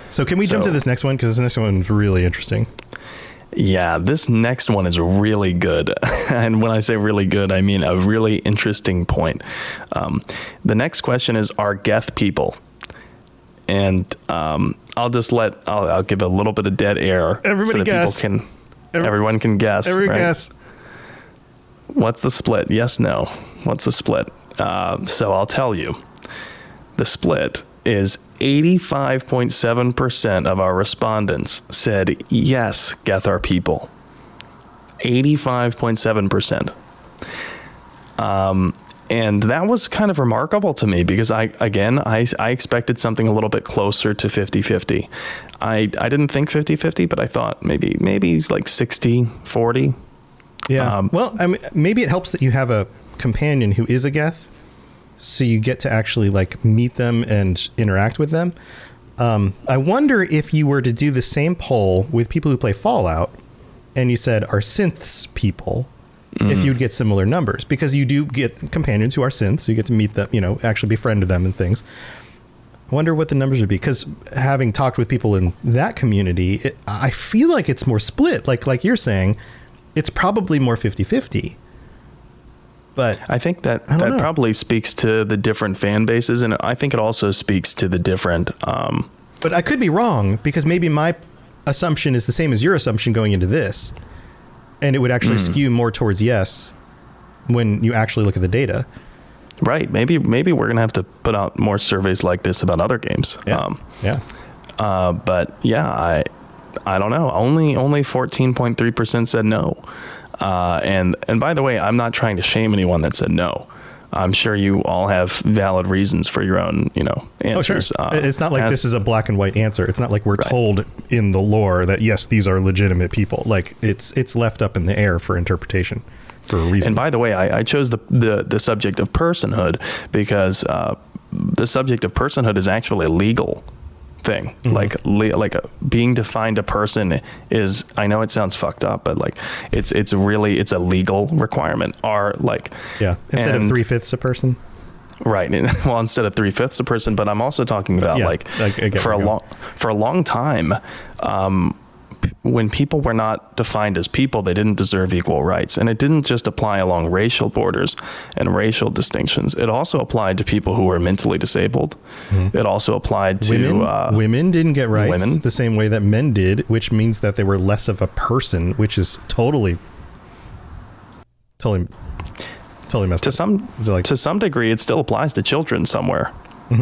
So can we jump to this next one because this next one's really interesting. Yeah, this next one is really good. and when I say really good, I mean a really interesting point. Um, the next question is Are Geth people? And um, I'll just let, I'll, I'll give a little bit of dead air. Everybody so that guess. People can, Every- everyone can guess. Every right? guess. What's the split? Yes, no. What's the split? Uh, so I'll tell you. The split is 85.7% of our respondents said, yes, Geth are people. 85.7%. Um, and that was kind of remarkable to me because I, again, I, I expected something a little bit closer to 50 50. I, I didn't think 50 50, but I thought maybe, maybe it's like 60 40. Yeah. Um, well, I mean, maybe it helps that you have a companion who is a Geth, so you get to actually like meet them and interact with them. Um, I wonder if you were to do the same poll with people who play Fallout, and you said are synths people, if you'd get similar numbers because you do get companions who are synths, so you get to meet them, you know, actually befriend them and things. I wonder what the numbers would be because having talked with people in that community, it, I feel like it's more split. Like like you're saying, it's probably more 50-50. But I think that I that know. probably speaks to the different fan bases, and I think it also speaks to the different. Um, but I could be wrong because maybe my assumption is the same as your assumption going into this, and it would actually Hmm. skew more towards yes when you actually look at the data. right? Maybe maybe we're gonna have to put out more surveys like this about other games. Um, yeah. uh, but yeah, I I don't know. Only only fourteen point three percent said no. Uh, and and by the way, I'm not trying to shame anyone that said no. I'm sure you all have valid reasons for your own, you know, Oh, sure. answers. Uh, it's not like this is a black and white answer. It's not like we're Right. told in the lore that yes, these are legitimate people. Like it's it's left up in the air for interpretation for a reason. And by the way, I, I chose the, the the subject of personhood because uh, the subject of personhood is actually legal thing. Mm-hmm. Like like a, being defined a person is. I know it sounds fucked up, but like it's it's really it's a legal requirement. Are like yeah. Instead of three fifths a person. Right. Well, instead of three fifths a person, but I'm also talking about yeah, like, like, for a long for a long time, um, when people were not defined as people, they didn't deserve equal rights, and it didn't just apply along racial borders and racial distinctions. It also applied to people who were mentally disabled. It also applied to women, uh, women didn't get rights women. the same way that men did, which means that they were less of a person, which is totally, totally, totally messed to up. some like- to some degree it still applies to children somewhere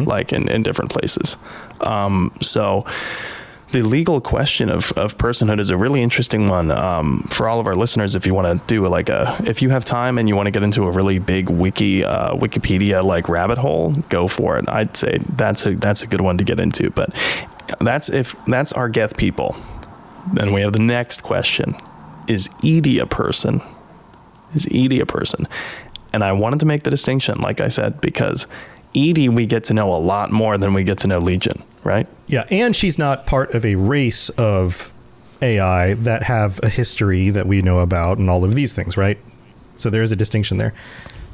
like in, in different places um, so the legal question of, of personhood is a really interesting one um, for all of our listeners if you want to do like a if you have time and you want to get into a really big wiki uh, wikipedia like rabbit hole go for it i'd say that's a that's a good one to get into but that's if that's our geth people then we have the next question is EDI a person is EDI a person? And I wanted to make the distinction, like I said, because EDI we get to know a lot more than we get to know Legion, right? Yeah, and she's not part of a race of AI that have a history that we know about and all of these things, right? So there is a distinction there.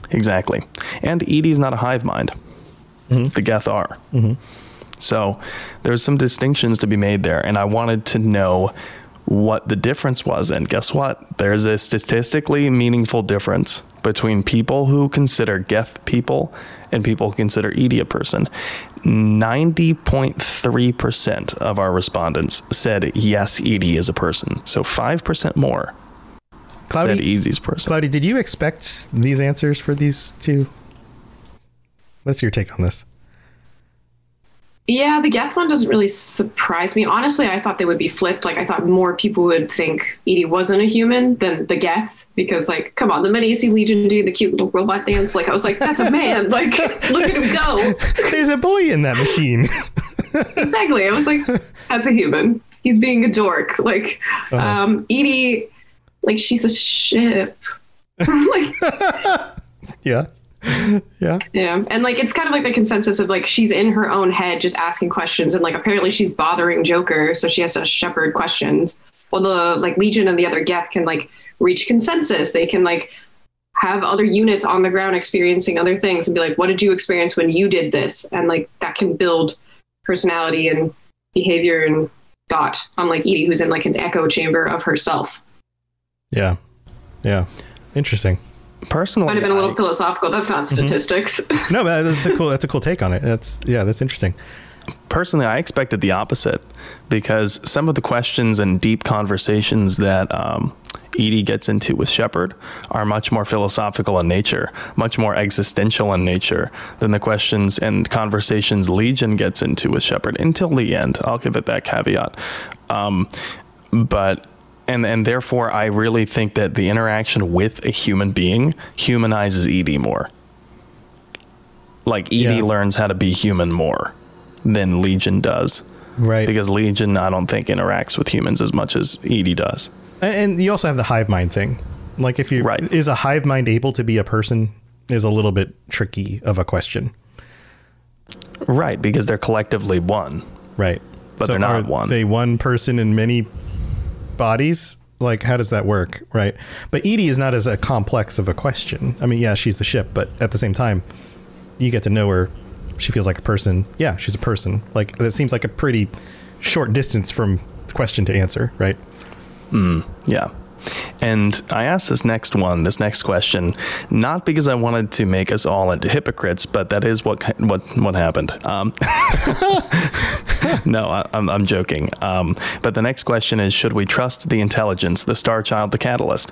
Exactly. And EDI's not a hive mind. Mm-hmm. The Geth are. Mm-hmm. So there's some distinctions to be made there. And I wanted to know what the difference was. And guess what? There's a statistically meaningful difference between people who consider Geth people and people consider EDI a person. 90.3% of our respondents said yes, EDI is a person. So 5% more said EDI's person. Cloudy, did you expect these answers for these two? What's your take on this? Yeah, the Geth one doesn't really surprise me. Honestly, I thought they would be flipped. Like, I thought more people would think EDI wasn't a human than the Geth, because, like, come on, the minute you see Legion do the cute little robot dance, like, I was like, that's a man. Like, look at him go. There's a boy in that machine. exactly. I was like, that's a human. He's being a dork. Like, Uh-huh. um, EDI, like, she's a ship. like, yeah. Yeah. Yeah, and like it's kind of like the consensus of like she's in her own head just asking questions, and like apparently she's bothering Joker, so she has to shepherd questions. Well, the like Legion and the other Geth can like reach consensus. They can like have other units on the ground experiencing other things and be like, "What did you experience when you did this?" And like that can build personality and behavior and thought. Unlike EDI, who's in like an echo chamber of herself. Yeah. Yeah. Interesting. Personally, Might have been a little I- philosophical. That's not statistics. No, but that's a cool that's a cool take on it. That's yeah, that's interesting. personally, I expected the opposite because some of the questions and deep conversations that um, EDI gets into with Shepard are much more philosophical in nature, much more existential in nature than the questions and conversations Legion gets into with Shepard until the end. I'll give it that caveat. Um, but and and therefore, I really think that the interaction with a human being humanizes EDI more. Like EDI Yeah. learns how to be human more than Legion does. Right. Because Legion, I don't think, interacts with humans as much as EDI does. And- and you also have the hive mind thing. Like if you Right. is a hive mind able to be a person is a little bit tricky of a question. Right, because they're collectively one. Right. But they're not one. They one person in many bodies? Like how does that work? Right. But EDI is not as a complex of a question. I mean, yeah, she's the ship, but at the same time, you get to know her. She feels like a person. Yeah, she's a person. Like that seems like a pretty short distance from question to answer, right? Hmm. Yeah. And I asked this next one, this next question, not because I wanted to make us all into hypocrites, but that is what what what happened. Um, no, I, I'm I'm joking. Um, but the next question is: Should we trust the intelligence, the Star Child, the Catalyst?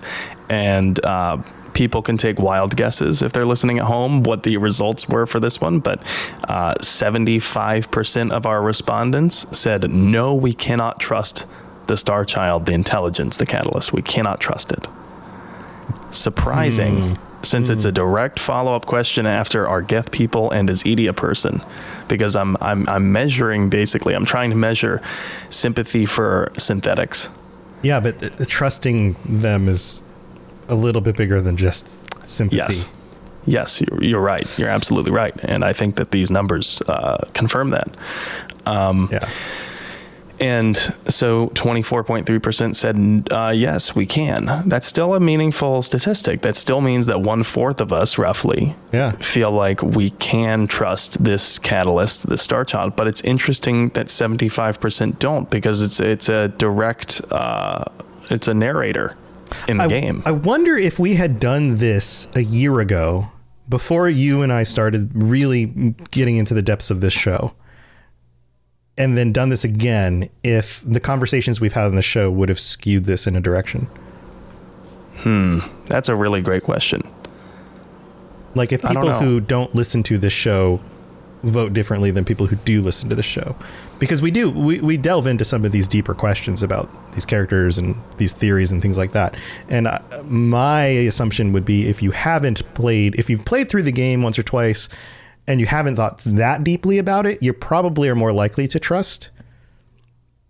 And uh, people can take wild guesses if they're listening at home what the results were for this one. But uh, 75% of our respondents said no, we cannot trust the Star Child, the intelligence, the catalyst. We cannot trust it. Surprising, hmm. since it's a hmm. direct follow-up question after our Geth people and is EDI a person? Because I'm I'm I'm measuring basically. I'm trying to measure sympathy for synthetics. Yeah, but trusting them is a little bit bigger than just sympathy. Yes. Yes, you're, you're right. You're absolutely right, and I think that these numbers uh, confirm that. Um, yeah. And so 24.3% said, uh, yes, we can. That's still a meaningful statistic. That still means that one fourth of us, roughly, Yeah. feel like we can trust this catalyst, the Star Child. But it's interesting that 75% don't because it's it's a direct, uh, it's a narrator in the I, game. I wonder if we had done this a year ago, before you and I started really getting into the depths of this show, and then done this again, if the conversations we've had on the show would have skewed this in a direction. Hmm, that's a really great question. Like if I don't people who don't listen to this show vote differently than people who do listen to the show, because we do we, we delve into some of these deeper questions about these characters and these theories and things like that. And uh, my assumption would be if you haven't played, if you've played through the game once or twice, and you haven't thought that deeply about it, you probably are more likely to trust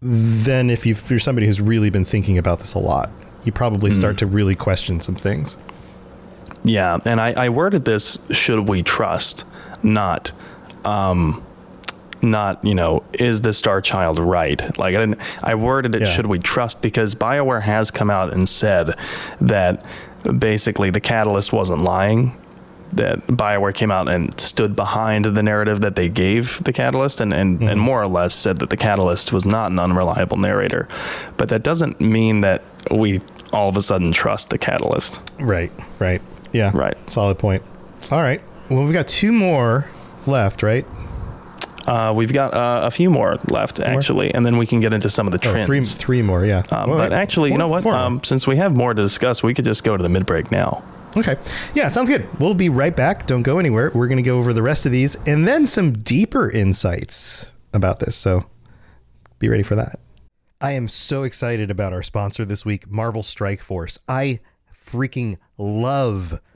than if, you've, if you're somebody who's really been thinking about this a lot. You probably start to really question some things. Yeah, and I, I worded this: should we trust? Not, um, not you know, is the Star Child right? Like I didn't. I worded it: Yeah. should we trust? Because Bioware has come out and said that basically the Catalyst wasn't lying. That Bioware came out and stood behind the narrative that they gave the Catalyst, and and, and more or less said that the Catalyst was not an unreliable narrator. But that doesn't mean that we all of a sudden trust the Catalyst. Right, right. Yeah. Right. Solid point. All right. Well, we've got two more left, right? Uh, we've got uh, a few more left, actually, and then we can get into some of the Oh, trends. three, three more, yeah. Um, Well, but actually, you know what? Um, since we have more to discuss, we could just go to the mid break now. Okay. Yeah, sounds good. We'll be right back. Don't go anywhere. We're going to go over the rest of these and then some deeper insights about this. So be ready for that. I am so excited about our sponsor this week, Marvel Strike Force. I freaking love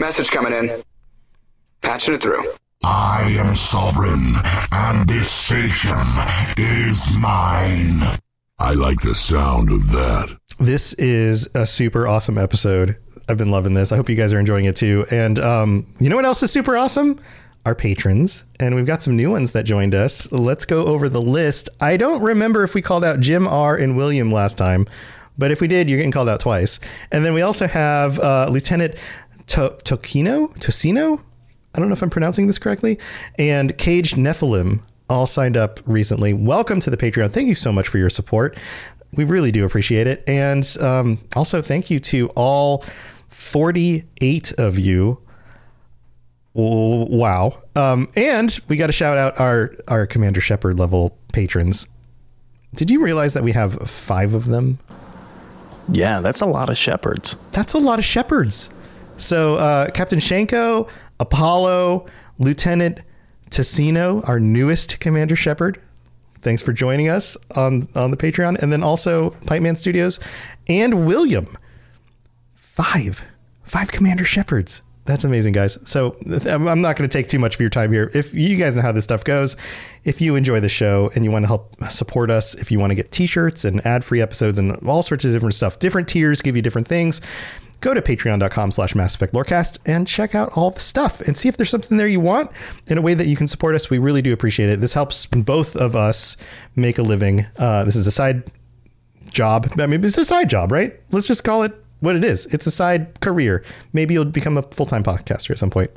Message coming in. Patching it through. I am sovereign, and this station is mine. I like the sound of that. This is a super awesome episode. I've been loving this. I hope you guys are enjoying it too. And um, you know what else is super awesome? Our patrons. And we've got some new ones that joined us. Let's go over the list. I don't remember if we called out Jim R. and William last time, but if we did, you're getting called out twice. And then we also have uh, Lieutenant to- Tokino? Tosino? I don't know if I'm pronouncing this correctly. And Caged Nephilim all signed up recently. Welcome to the Patreon. Thank you so much for your support. We really do appreciate it. And um, also, thank you to all 48 of you. Wow. Um, and we got to shout out our, our Commander Shepard level patrons. Did you realize that we have five of them? Yeah, that's a lot of Shepards. That's a lot of Shepards. So uh, Captain Shanko, Apollo, Lieutenant Tassino, our newest Commander Shepard. Thanks for joining us on on the Patreon, and then also Pipe Man Studios and William. Five, five Commander Shepards. That's amazing, guys. So I'm not going to take too much of your time here. If you guys know how this stuff goes, if you enjoy the show and you want to help support us, if you want to get T-shirts and ad-free episodes and all sorts of different stuff, different tiers give you different things. Go to patreon.com slash Mass Effect Lorecast and check out all the stuff and see if there's something there you want in a way that you can support us. We really do appreciate it. This helps both of us make a living. Uh, this is a side job. I mean, it's a side job, right? Let's just call it what it is. It's a side career. Maybe you'll become a full time podcaster at some point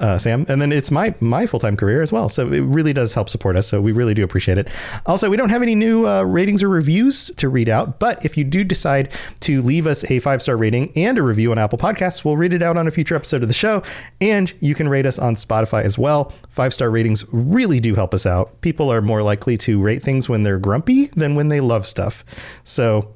uh, Sam. And then it's my my full time career as well. So it really does help support us. So we really do appreciate it. Also, we don't have any new uh, ratings or reviews to read out, but if you do decide to leave us a five star rating and a review on Apple Podcasts, we'll read it out on a future episode of the show. And you can rate us on Spotify as well. Five star ratings really do help us out. People are more likely to rate things when they're grumpy than when they love stuff. So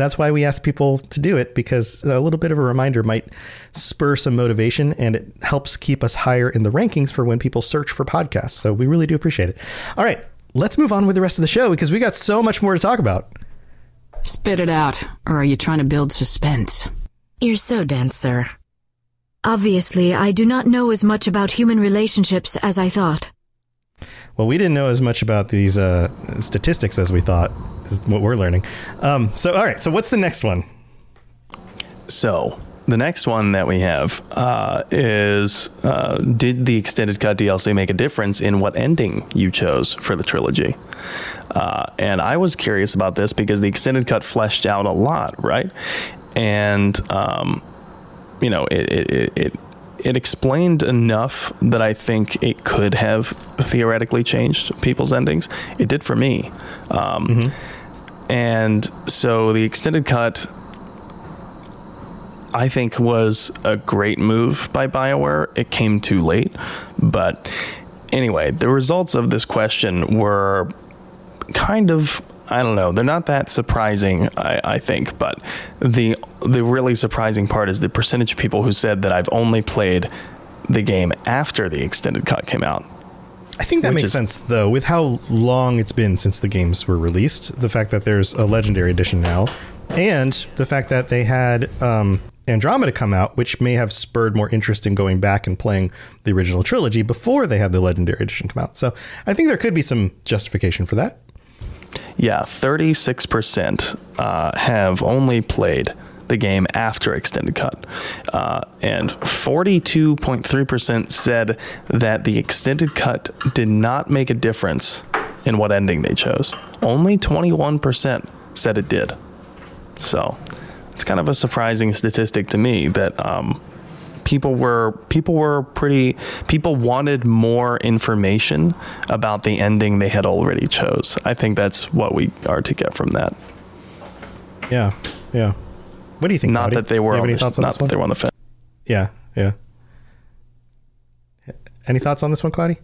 that's why we ask people to do it because a little bit of a reminder might spur some motivation and it helps keep us higher in the rankings for when people search for podcasts. So we really do appreciate it. All right, let's move on with the rest of the show because we got so much more to talk about. Spit it out, or are you trying to build suspense? You're so dense, sir. Obviously, I do not know as much about human relationships as I thought. Well, we didn't know as much about these uh, statistics as we thought is what we're learning. Um, so, all right. So, what's the next one? So, the next one that we have uh, is uh, Did the extended cut DLC make a difference in what ending you chose for the trilogy? Uh, and I was curious about this because the extended cut fleshed out a lot, right? And, um, you know, it, it, it it explained enough that I think it could have theoretically changed people's endings. It did for me. Um, mm-hmm. And so the extended cut, I think, was a great move by BioWare. It came too late. But anyway, the results of this question were kind of I don't know. They're not that surprising, I, I, think. But the the really surprising part is the percentage of people who said that I've only played the game after the extended cut came out. I think that makes is, sense though, with how long it's been since the games were released. The fact that there's a legendary edition now, and the fact that they had um, Andromeda come out, which may have spurred more interest in going back and playing the original trilogy before they had the legendary edition come out. So I think there could be some justification for that. Yeah, 36% uh, have only played the game after extended cut. Uh, and 42.3% said that the extended cut did not make a difference in what ending they chose. Only 21% said it did. So it's kind of a surprising statistic to me that um, people were people were pretty people wanted more information about the ending they had already chose. I think that's what we are to get from that. Yeah, yeah. What do you think? Not that they were. On any the, thoughts on not that one? they were on the fence. Yeah, yeah. Any thoughts on this one, Claudia?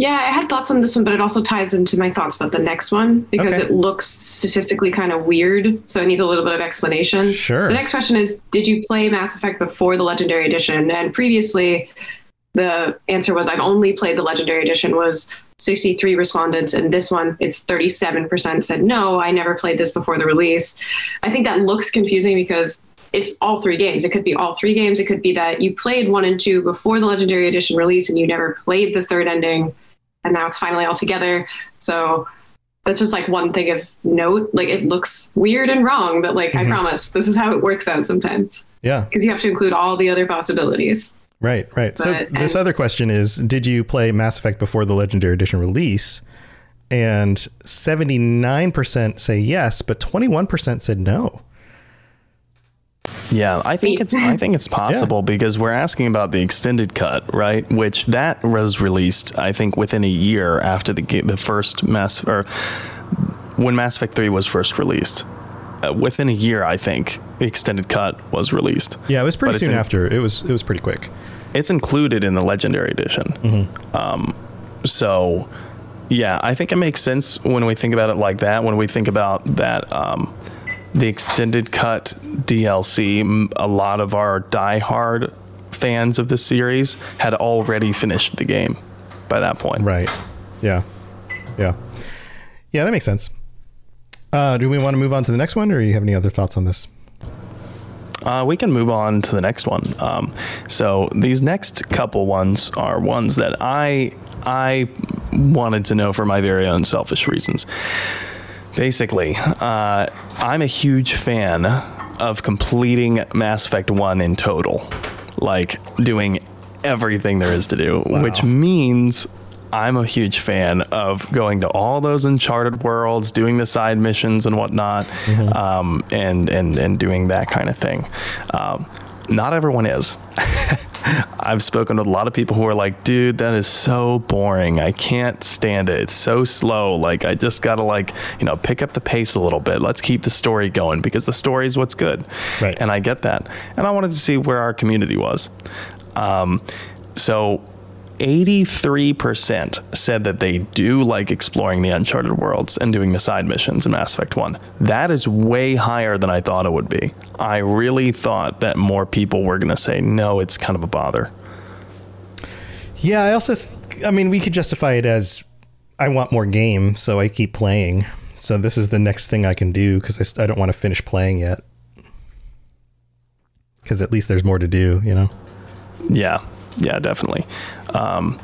Yeah, I had thoughts on this one, but it also ties into my thoughts about the next one because okay. it looks statistically kind of weird. So it needs a little bit of explanation. Sure. The next question is Did you play Mass Effect before the Legendary Edition? And previously, the answer was I've only played the Legendary Edition, was 63 respondents. And this one, it's 37% said, No, I never played this before the release. I think that looks confusing because it's all three games. It could be all three games. It could be that you played one and two before the Legendary Edition release and you never played the third ending, and now it's finally all together. So that's just like one thing of note. Like it looks weird and wrong, but like mm-hmm. I promise, this is how it works out sometimes. Yeah, because you have to include all the other possibilities. Right, right. But, so this and, other question is: Did you play Mass Effect before the Legendary Edition release? And seventy nine percent say yes, but twenty one percent said no. Yeah, I think it's I think it's possible yeah. because we're asking about the extended cut, right? Which that was released, I think, within a year after the the first Mass or when Mass Effect Three was first released. Uh, within a year, I think the extended cut was released. Yeah, it was pretty but soon in, after. It was it was pretty quick. It's included in the Legendary Edition. Mm-hmm. Um, so yeah, I think it makes sense when we think about it like that. When we think about that. Um, the extended cut DLC, a lot of our die-hard fans of the series had already finished the game by that point. Right. Yeah. Yeah. Yeah, that makes sense. Uh, do we want to move on to the next one, or do you have any other thoughts on this? Uh, we can move on to the next one. Um, so these next couple ones are ones that I I wanted to know for my very own selfish reasons basically, uh, I'm a huge fan of completing Mass Effect 1 in total. Like doing everything there is to do, which means I'm a huge fan of going to all those uncharted worlds, doing the side missions and whatnot, um, and and and doing that kind of thing. Um, not everyone is. I've spoken with a lot of people who are like, dude, that is so boring. I can't stand it. It's so slow. Like, I just got to, like, you know, pick up the pace a little bit. Let's keep the story going because the story is what's good. Right. And I get that. And I wanted to see where our community was. Um, so 83% said that they do like exploring the uncharted worlds and doing the side missions in Mass Effect 1. That is way higher than I thought it would be. I really thought that more people were going to say, no, it's kind of a bother. Yeah, I also, th- I mean, we could justify it as I want more game, so I keep playing. So this is the next thing I can do because I, st- I don't want to finish playing yet. Because at least there's more to do, you know? Yeah, yeah, definitely. Um,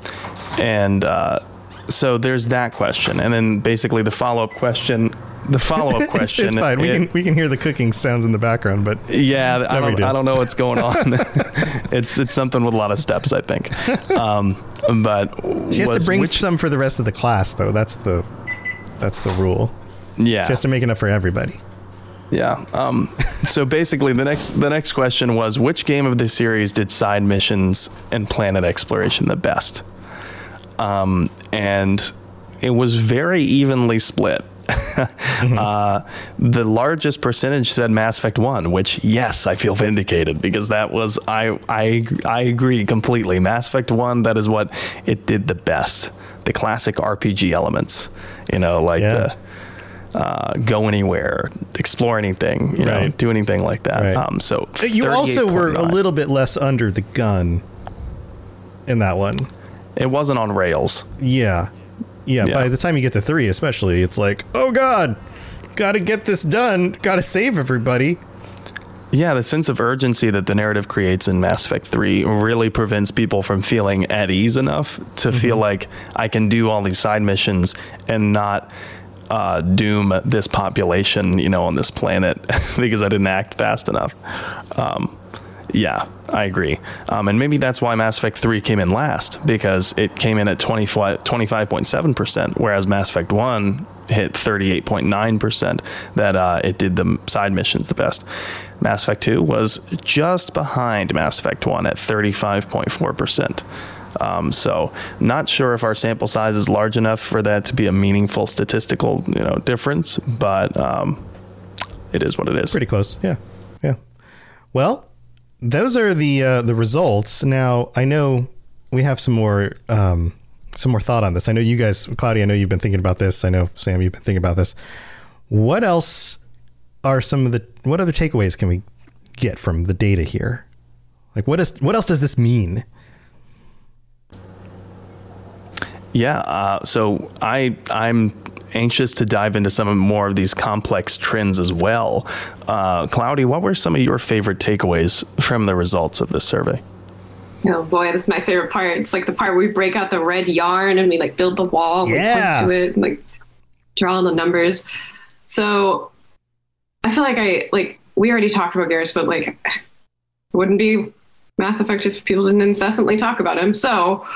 and uh, so there's that question, and then basically the follow up question. The follow up question. it's, fine. we can we can hear the cooking sounds in the background, but Yeah, I don't, do. I don't know what's going on. it's it's something with a lot of steps, I think. Um, but she has was to bring which- some for the rest of the class, though. That's the that's the rule. yeah She has to make enough for everybody. Yeah. Um, so basically, the next the next question was which game of the series did side missions and planet exploration the best? Um, and it was very evenly split. uh, the largest percentage said Mass Effect One, which yes, I feel vindicated because that was I I I agree completely. Mass Effect One, that is what it did the best. The classic RPG elements, you know, like Yeah. the uh, go anywhere, explore anything, you know, do anything like that. Right. Um, so You also were a little bit less under the gun in that one. It wasn't on rails. Yeah. Yeah, Yeah. by the time you get to three, especially, it's like, oh god, gotta get this done, gotta save everybody. Yeah, the sense of urgency that the narrative creates in Mass Effect 3 really prevents people from feeling at ease enough to Mm-hmm. feel like I can do all these side missions and not uh, doom this population, you know, on this planet because I didn't act fast enough. Um, yeah, I agree. Um, and maybe that's why Mass Effect 3 came in last because it came in at 25, 25.7%, whereas Mass Effect 1 hit 38.9% that uh, it did the side missions the best. Mass Effect 2 was just behind Mass Effect 1 at 35.4%. Um, so, not sure if our sample size is large enough for that to be a meaningful statistical, you know, difference, but um, it is what it is. Pretty close. Yeah. Yeah. Well, those are the uh, the results. Now, I know we have some more um, some more thought on this. I know you guys, Claudia, I know you've been thinking about this. I know Sam, you've been thinking about this. What else are some of the what other takeaways can we get from the data here? Like what is what else does this mean? Yeah, uh, so I I'm anxious to dive into some of more of these complex trends as well. Uh, Cloudy, what were some of your favorite takeaways from the results of this survey? Oh boy, this is my favorite part. It's like the part where we break out the red yarn and we like build the wall, and Yeah. we point to it, and, like draw all the numbers. So I feel like I like we already talked about Garrus, but like it wouldn't be Mass Effect if people didn't incessantly talk about him. So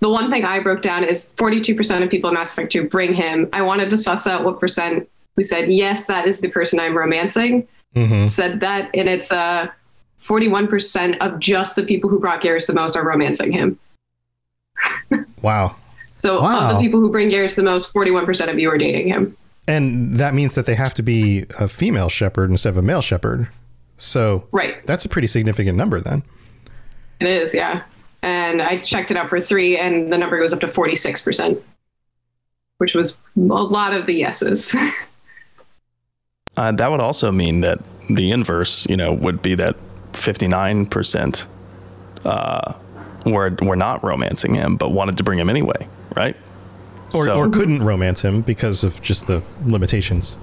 the one thing I broke down is 42% of people in Mass Effect 2 bring him. I wanted to suss out what percent who said yes, that is the person I'm romancing Mm-hmm. said that, and it's uh, 41% of just the people who brought Garrus the most are romancing him. Wow. So of the people who bring Garrus the most, 41% of you are dating him. And that means that they have to be a female Shepard instead of a male Shepard. So Right. that's a pretty significant number then. It is, yeah. And I checked it out for three, and the number goes up to 46%, which was a lot of the yeses. Uh, that would also mean that the inverse, you know, would be that 59% uh, were, were not romancing him, but wanted to bring him anyway, right? Or, So- or couldn't romance him because of just the limitations.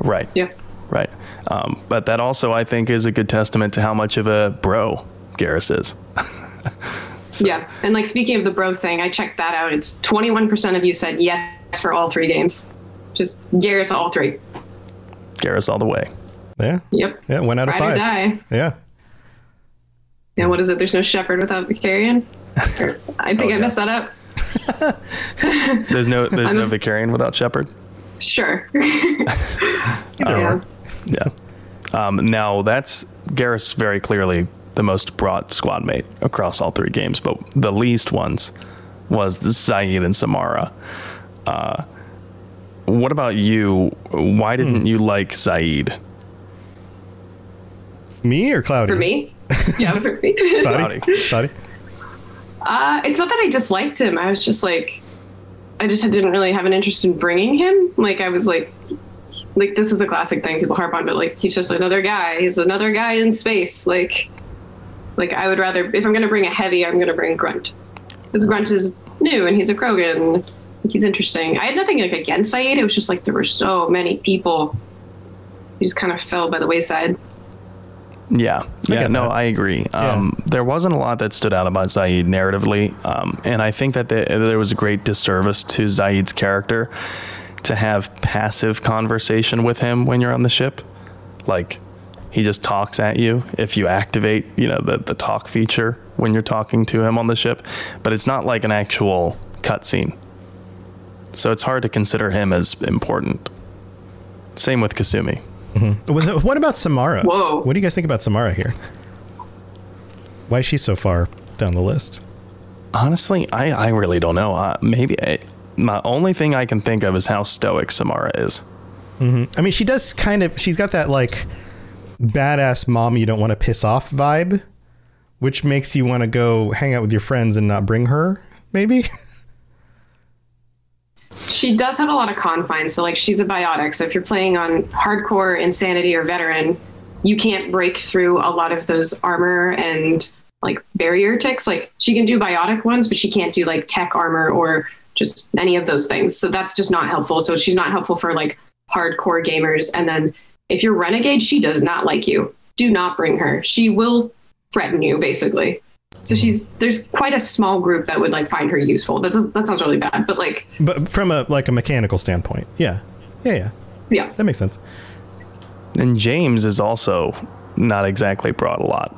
Right. yeah. Right. Um, but that also, I think, is a good testament to how much of a bro Garrus is. Yeah. And like speaking of the bro thing, I checked that out. It's 21% of you said yes for all three games. Just Garrus all three. Garrus all the way. Yeah. Yep. Yeah. One out of Ride or five. die. Yeah. And what is it? There's no Shepard without Vakarian. Or- I think Oh, I messed that up. There's no there's I'm no a- Vakarian without Shepard. Sure. Yeah. or. Yeah. Um, now that's Garrus very clearly the most brought squad mate across all three games, but the least ones was the Zaeed and Samara. Uh, what about you? Why didn't you like Zaeed? Me or Cloudy? For me? Yeah, it was for me. Cloudy. Cloudy. Uh, it's not that I disliked him. I was just like, I just didn't really have an interest in bringing him. Like, I was like, like this is the classic thing people harp on, but like he's just another guy. He's another guy in space. Like, like I would rather if I'm gonna bring a heavy, I'm gonna bring Grunt. Because Grunt is new and he's a Krogan. He's interesting. I had nothing like against Zaeed. It was just like there were so many people. who just kind of fell by the wayside. Yeah, yeah, get no, that. I agree. Um, there wasn't a lot that stood out about Zaeed narratively, um, and I think that the, there was a great disservice to Zaeed's character to have passive conversation with him when you're on the ship. Like, he just talks at you if you activate, you know, the the talk feature when you're talking to him on the ship, but it's not like an actual cutscene. So it's hard to consider him as important. Same with Kasumi. Was it- What about Samara? Whoa. What do you guys think about Samara here? Why is she so far down the list? Honestly, I, I really don't know. Uh, maybe I, my only thing I can think of is how stoic Samara is. I mean, she does kind of. She's got that like badass mom you don't want to piss off vibe, which makes you want to go hang out with your friends and not bring her. Maybe. She does have a lot of confines. So, like, she's a biotic. So, if you're playing on hardcore, insanity, or veteran, you can't break through a lot of those armor and like barrier ticks. Like, she can do biotic ones, but she can't do like tech armor or just any of those things. So, that's just not helpful. So, she's not helpful for like hardcore gamers. And then, if you're renegade, she does not like you. Do not bring her. She will threaten you, basically. So she's there's quite a small group that would like find her useful. That does, that sounds really bad, but like but from a like a mechanical standpoint, yeah, yeah, yeah, yeah, that makes sense. And James is also not exactly brought a lot.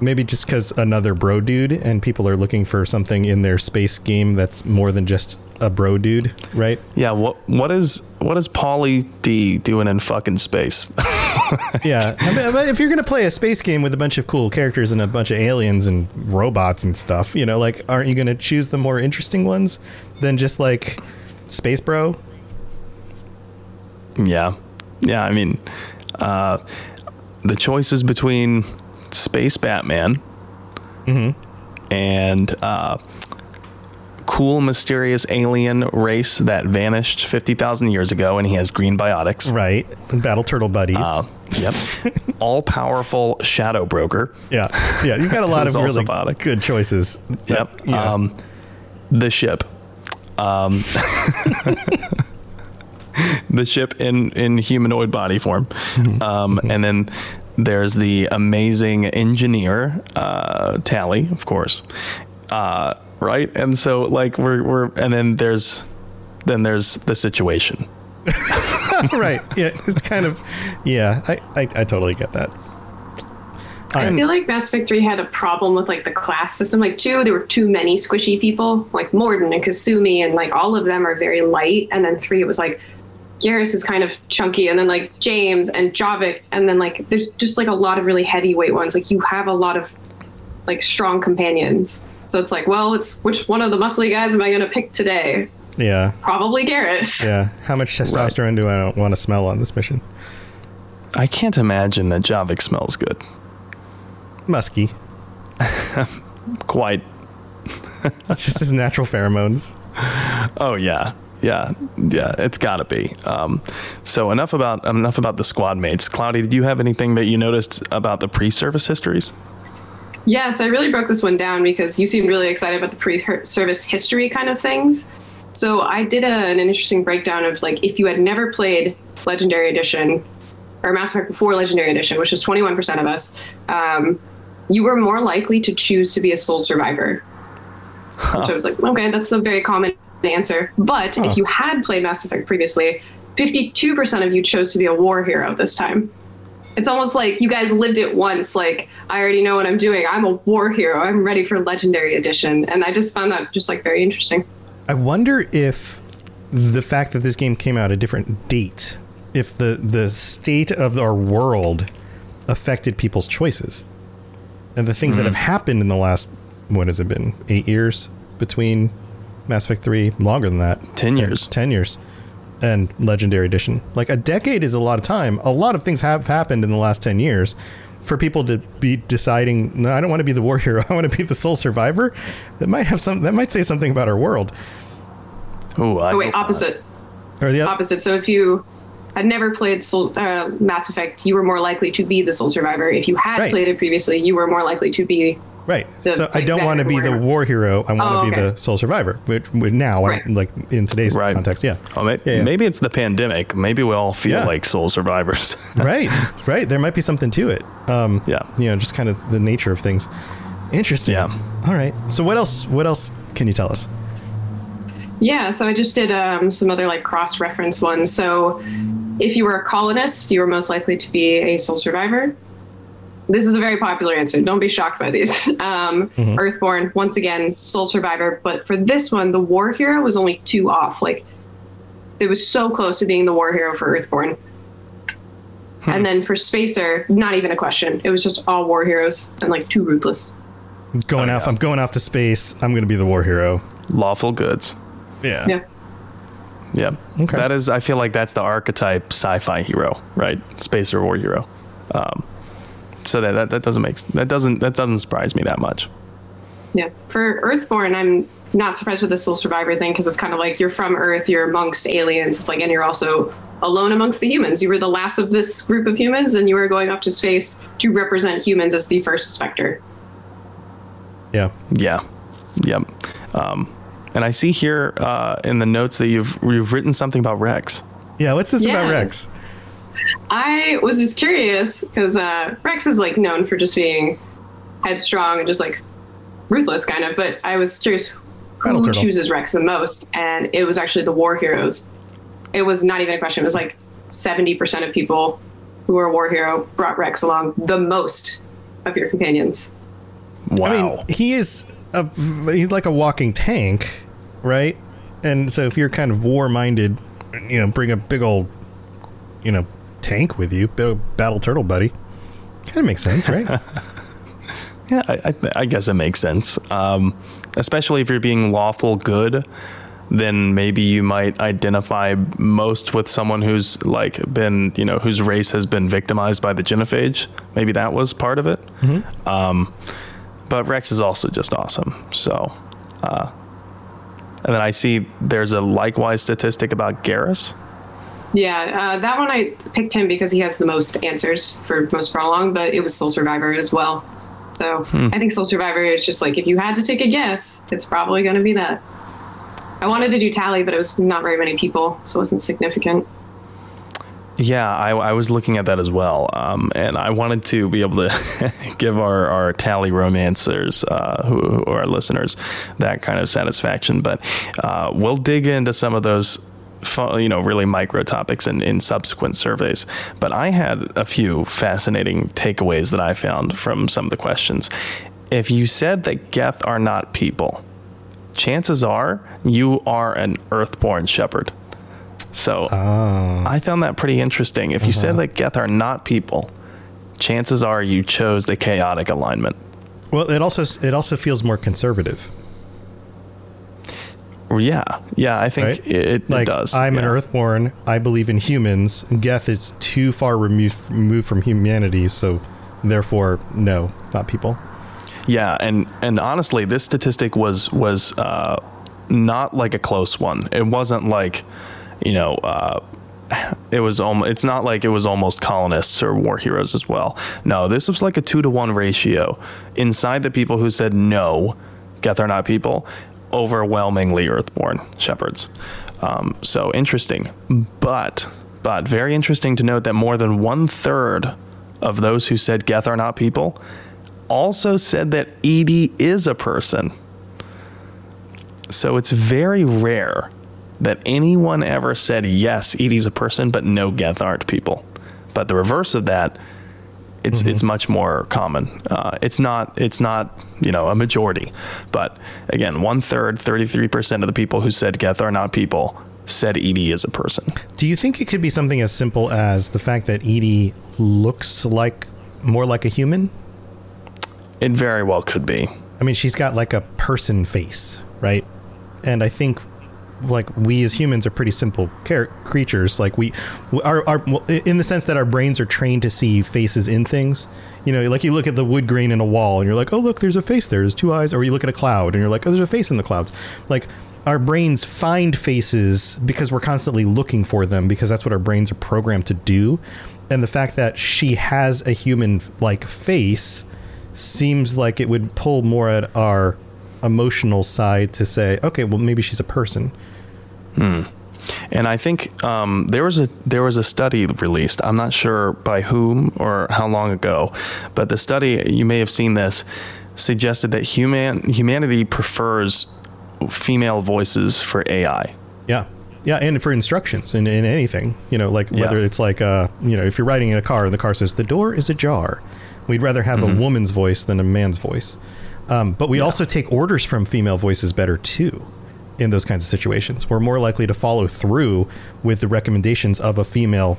Maybe just because another bro dude, and people are looking for something in their space game that's more than just a bro dude, right? Yeah, what what is what is Paulie D doing in fucking space? yeah, I mean, but if you're gonna play a space game with a bunch of cool characters and a bunch of aliens and robots and stuff, you know, like, aren't you gonna choose the more interesting ones than just like space bro? yeah, yeah. I mean, uh, the choices between Space Batman and uh, cool, mysterious alien race that vanished fifty thousand years ago, and he has green biotics. Right, Battle Turtle buddies. Uh, yep. All powerful Shadow Broker. yeah, yeah, you've got a lot of really biotic. good choices. Yep. yeah. Um, the ship. Um, the ship in, in humanoid body form. Um, and then there's the amazing engineer, uh, Tali, of course. Uh, right. And so like we're, we're, and then there's, then there's the situation. right. Yeah, it's kind of. Yeah, I, I, I totally get that. I feel like Mass Effect 3 had a problem with like the class system. Like two, there were too many squishy people, like Mordin and Kasumi, and like all of them are very light. And then three, it was like Garrus is kind of chunky, and then like James and Javik, and then like there's just like a lot of really heavyweight ones. Like you have a lot of like strong companions. So it's like, well, it's which one of the muscly guys am I going to pick today? Yeah, Probably Garrus. yeah. How much testosterone do I don't want to smell on this mission? I can't imagine that Javik smells good. Musky. Quite. It's just his natural pheromones. Oh yeah, yeah, yeah. It's got to be. Um, so enough about enough about the squad mates. Cloudy, did you have anything that you noticed about the pre-service histories? Yeah, so I really broke this one down because you seemed really excited about the pre-service history kind of things. So I did a, an interesting breakdown of like if you had never played Legendary Edition or Mass Effect before Legendary Edition, which is 21% of us, um, you were more likely to choose to be a sole survivor. Which I was like, okay, that's a very common answer. But if you had played Mass Effect previously, 52% of you chose to be a war hero this time. It's almost like you guys lived it once. Like I already know what I'm doing. I'm a war hero. I'm ready for Legendary Edition, and I just found that just like very interesting. I wonder if the fact that this game came out a different date, if the the state of our world affected people's choices, and the things mm-hmm. that have happened in the last what has it been eight years between Mass Effect Three, longer than that, ten years, ten years and Legendary Edition. Like a decade is a lot of time. A lot of things have happened in the last 10 years. For people to be deciding, no, I don't want to be the war hero. I want to be the sole survivor. That might have some. That might say something about our world. Ooh, oh, wait, opposite. Or the opposite. So if you had never played Soul, uh, Mass Effect, you were more likely to be the sole survivor. If you had right. played it previously, you were more likely to be Right. The, so I don't want to be the war hero. I want oh, to be okay. the sole survivor. Which, which now, right. I, like in today's right. context, yeah. Well, may, yeah, yeah. Maybe it's the pandemic. Maybe we all feel yeah. like sole survivors. right. Right. There might be something to it. Um, yeah. You know, just kind of the nature of things. Interesting. Yeah. All right. So what else? What else can you tell us? Yeah. So I just did um, some other like cross-reference ones. So if you were a colonist, you were most likely to be a sole survivor. This is a very popular answer. Don't be shocked by these. Um, mm-hmm. Earthborn, once again, sole survivor. But for this one, the war hero was only two off. Like, it was so close to being the war hero for Earthborn. Hmm. And then for Spacer, not even a question. It was just all war heroes and like too ruthless. Going oh, off, yeah. I'm going off to space. I'm going to be the war hero. Lawful goods. Yeah. Yeah. Yeah. Okay. That is, I feel like that's the archetype sci-fi hero, right? Spacer war hero. Um, so that, that that doesn't make that doesn't that doesn't surprise me that much. Yeah, for Earthborn, I'm not surprised with the sole survivor thing because it's kind of like you're from Earth, you're amongst aliens. It's like, and you're also alone amongst the humans. You were the last of this group of humans, and you were going up to space to represent humans as the first Spectre. Yeah. Yeah. Yep. Um, and I see here uh, in the notes that you've you've written something about Wrex. Yeah. What's this yeah. about Wrex? I was just curious because uh, Wrex is like known for just being headstrong and just like ruthless, kind of. But I was curious who chooses Wrex the most, and it was actually the war heroes. It was not even a question. It was like seventy percent of people who are war hero brought Wrex along the most of your companions. Wow. I mean, he is a he's like a walking tank, right? And so if you're kind of war minded, you know, bring a big old, you know, tank with you, battle turtle buddy. Kind of makes sense, right? yeah, I, I, guess it makes sense. Um, especially if you're being lawful good, then maybe you might identify most with someone who's like been, you know, whose race has been victimized by the genophage. Maybe that was part of it. Mm-hmm. Um, but Wrex is also just awesome. So, uh, and then I see there's a likewise statistic about Garrus. Yeah, uh, that one I picked him because he has the most answers for most prolong, but it was Sole Survivor as well. So hmm. I think Sole Survivor is just like if you had to take a guess, it's probably going to be that. I wanted to do Tali, but it was not very many people, so it wasn't significant. Yeah, I, I was looking at that as well, um, and I wanted to be able to give our, our Tali romancers, uh, who, who, are our listeners, that kind of satisfaction. But uh, we'll dig into some of those you know really micro topics in, in subsequent surveys but i had a few fascinating takeaways that i found from some of the questions. If you said that geth are not people chances are you are an earthborn Shepard. So oh. i found that pretty interesting. If you uh-huh. said that geth are not people chances are you chose the chaotic alignment. Well it also it also feels more conservative yeah, yeah, I think right? it, like, it, does. I'm yeah. an Earthborn. I believe in humans. Geth is too far removed, removed from humanity, so therefore, no, not people. Yeah, and and honestly, this statistic was was uh, not like a close one. It wasn't like, you know. Uh, it was almost it's not like it was almost colonists or war heroes as well no this was like a two to one ratio inside the people who said no geth are not people overwhelmingly earthborn Shepards. Um, so interesting, but but very interesting to note that more than one third of those who said Geth are not people also said that EDI is a person. So it's very rare that anyone ever said yes, EDI's a person, but no Geth aren't people. But the reverse of that, It's it's much more common. Uh, it's not it's not you know a majority, but again, one third, thirty three percent of the people who said Geth are not people said EDI is a person. Do you think it could be something as simple as the fact that EDI looks like more like a human? It very well could be. I mean, she's got like a person face, right? And I think like we as humans are pretty simple car- creatures. Like we, our, our, in the sense that our brains are trained to see faces in things. You know, like you look at the wood grain in a wall and you're like, oh look, there's a face there. There's two eyes. Or you look at a cloud and you're like, oh, there's a face in the clouds. Like our brains find faces because we're constantly looking for them because that's what our brains are programmed to do. And the fact that she has a human like face seems like it would pull more at our emotional side to say, okay, well maybe she's a person. Hmm. And I think um, there was a there was a study released. I'm not sure by whom or how long ago, but the study you may have seen this suggested that human humanity prefers female voices for AI. Yeah. Yeah, and for instructions in, in anything, you know, like whether Yeah. it's like, uh, you know, if you're riding in a car and the car says the door is ajar, we'd rather have Mm-hmm. a woman's voice than a man's voice. Um, but we also take orders from female voices better too in those kinds of situations. We're more likely to follow through with the recommendations of a female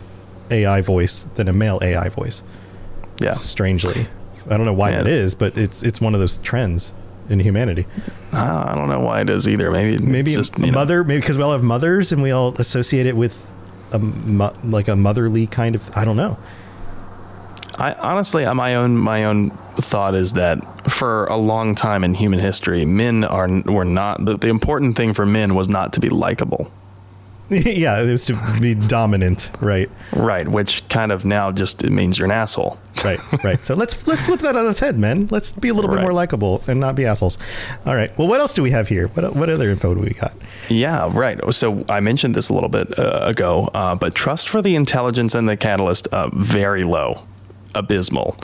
AI voice than a male AI voice. Yeah. Strangely. I don't know why Yeah. that is, but it's it's one of those trends in humanity. I don't know why it is either. Maybe it's maybe just you know, mother maybe because we all have mothers and we all associate it with a mo- like a motherly kind of i don't know I honestly, uh, my own my own thought is that for a long time in human history, men are were not the, the important thing for men was not to be likable. yeah it was to be dominant right. Right, which kind of now just it means you're an asshole. right right. So let's let's flip that on its head man. Let's be a little bit more likable and not be assholes. All right. Well what else do we have here? What, what other info do we got? Yeah, right. So I mentioned this a little bit uh, ago, uh, but trust for the intelligence and the catalyst uh, very low, abysmal.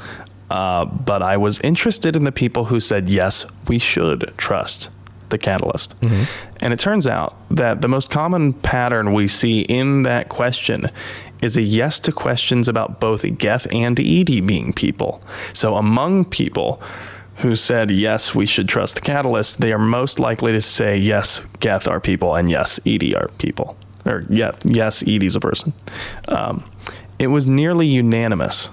Uh, but I was interested in the people who said yes, we should trust the catalyst. And it turns out that the most common pattern we see in that question is a yes to questions about both Geth and EDI being people. So among people who said yes, we should trust the catalyst, they are most likely to say yes, Geth are people, and yes, EDI are people, or yeah, yes, EDI's a person. Um, it was nearly unanimous.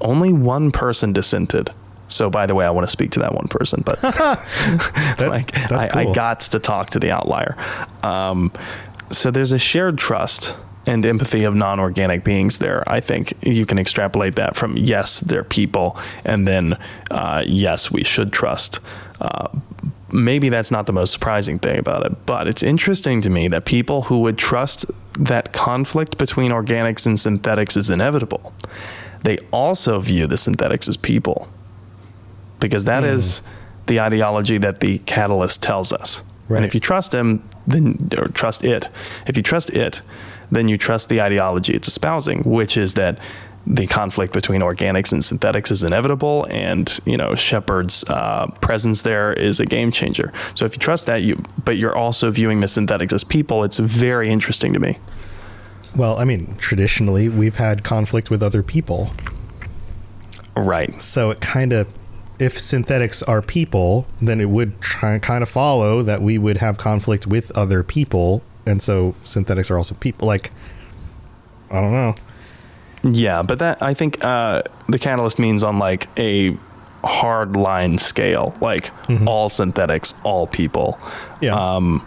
Only one person dissented. So, by the way, I want to speak to that one person, but like, that's I, I got to talk to the outlier. Um, so there's a shared trust and empathy of non-organic beings there. I think you can extrapolate that from yes, they're people, and then uh, yes, we should trust. Uh, maybe that's not the most surprising thing about it, but it's interesting to me that people who would trust that conflict between organics and synthetics is inevitable, they also view the synthetics as people because that is the ideology that the catalyst tells us. Right. And if you trust him, then or trust it. If you trust it, then you trust the ideology it's espousing, which is that the conflict between organics and synthetics is inevitable, and you know Shepard's uh, presence there is a game changer. So if you trust that, you but you're also viewing the synthetics as people. It's very interesting to me. Well i mean traditionally we've had conflict with other people Right. so it kind of if synthetics are people then it would try, kind of follow that we would have conflict with other people and so synthetics are also people like i don't know Yeah, but that I think uh, the catalyst means on like a hard line scale, like all synthetics, all people. Yeah. Um,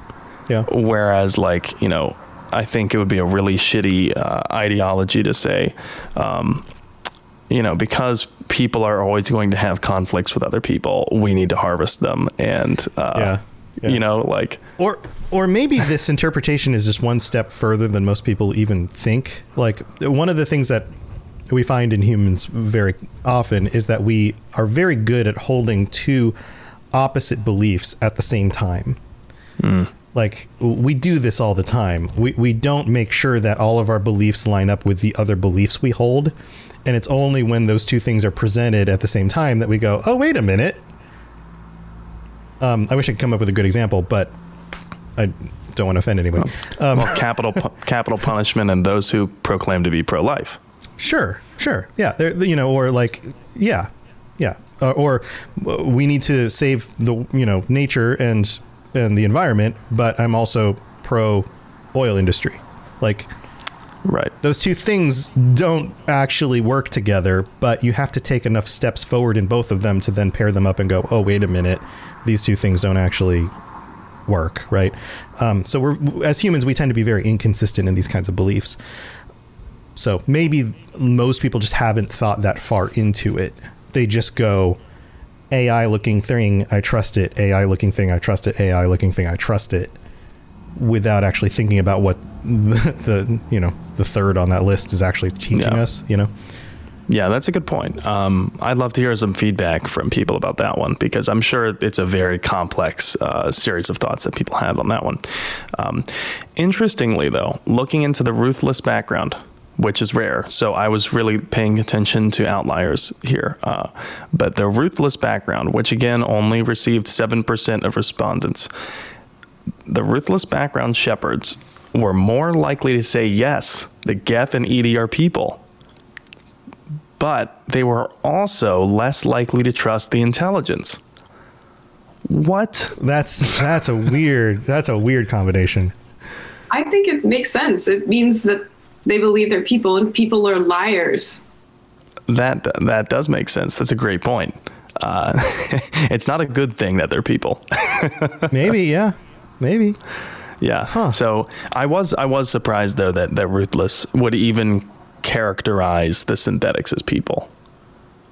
yeah. Whereas, like you know, I think it would be a really shitty uh, ideology to say, um, you know, because people are always going to have conflicts with other people, we need to harvest them, and uh, Yeah. Yeah. you know, like or or maybe this interpretation is just one step further than most people even think like one of the things that we find in humans very often is that we are very good at holding two opposite beliefs at the same time like we do this all the time we we don't make sure that all of our beliefs line up with the other beliefs we hold and it's only when those two things are presented at the same time that we go oh wait a minute um, I wish I could come up with a good example, but I don't want to offend anyone. Um, well, capital pu- capital punishment and those who proclaim to be pro life. Sure, Sure. Yeah. You know, or like, yeah, yeah, uh, or uh, we need to save the you know nature and and the environment, but I'm also pro oil industry. Like, right. Those two things don't actually work together, but you have to take enough steps forward in both of them to then pair them up and go, oh, wait a minute, these two things don't actually work, right? Um, so we're as humans, we tend to be very inconsistent in these kinds of beliefs. So maybe most people just haven't thought that far into it. They just go, AI looking thing, I trust it. AI looking thing, I trust it. AI looking thing, I trust it. Without actually thinking about what the, the you know the third on that list is actually teaching yeah. us. You know. Yeah, that's a good point. Um, I'd love to hear some feedback from people about that one because I'm sure it's a very complex uh, series of thoughts that people have on that one. Um, interestingly, though, looking into the ruthless background, which is rare, so I was really paying attention to outliers here. Uh, but the ruthless background, which again only received 7% of respondents, the ruthless background Shepards were more likely to say yes, the Geth and EDI are people but they were also less likely to trust the intelligence. What? That's that's a weird that's a weird combination. I think it makes sense. It means that they believe they're people and people are liars. That that does make sense. That's a great point. Uh, it's not a good thing that they're people. Maybe, yeah, maybe. Yeah. Huh. So I was I was surprised though that that Ruthless would even characterize the synthetics as people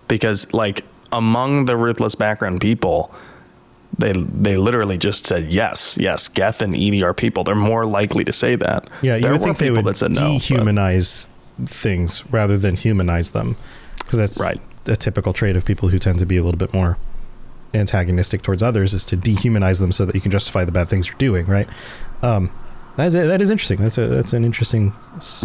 because like among the ruthless background people they they literally just said yes yes geth and EDI are people. They're more likely to say that. Yeah you there would think they would dehumanize no, things rather than humanize them because that's right. a typical trait of people who tend to be a little bit more antagonistic towards others is to dehumanize them so that you can justify the bad things you're doing right? Um, that is, that is interesting. That's a that's an interesting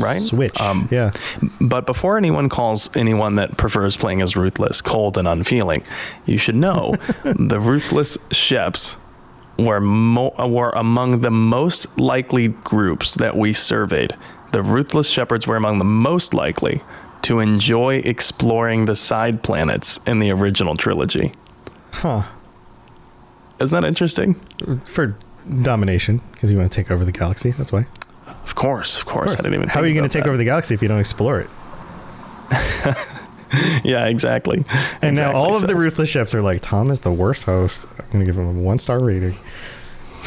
right? switch. Um, yeah. But before anyone calls anyone that prefers playing as ruthless cold and unfeeling, you should know the ruthless sheps were mo- were among the most likely groups that we surveyed. The ruthless Shepards were among the most likely to enjoy exploring the side planets in the original trilogy. Huh. Isn't that interesting? For domination because you want to take over the galaxy. That's why. Of course, of course. Of course. I didn't even. How are you going to take that. over the galaxy if you don't explore it? yeah, exactly. And exactly now all so. of the ruthless ships are like, Tom is the worst host. I'm going to give him a one star rating.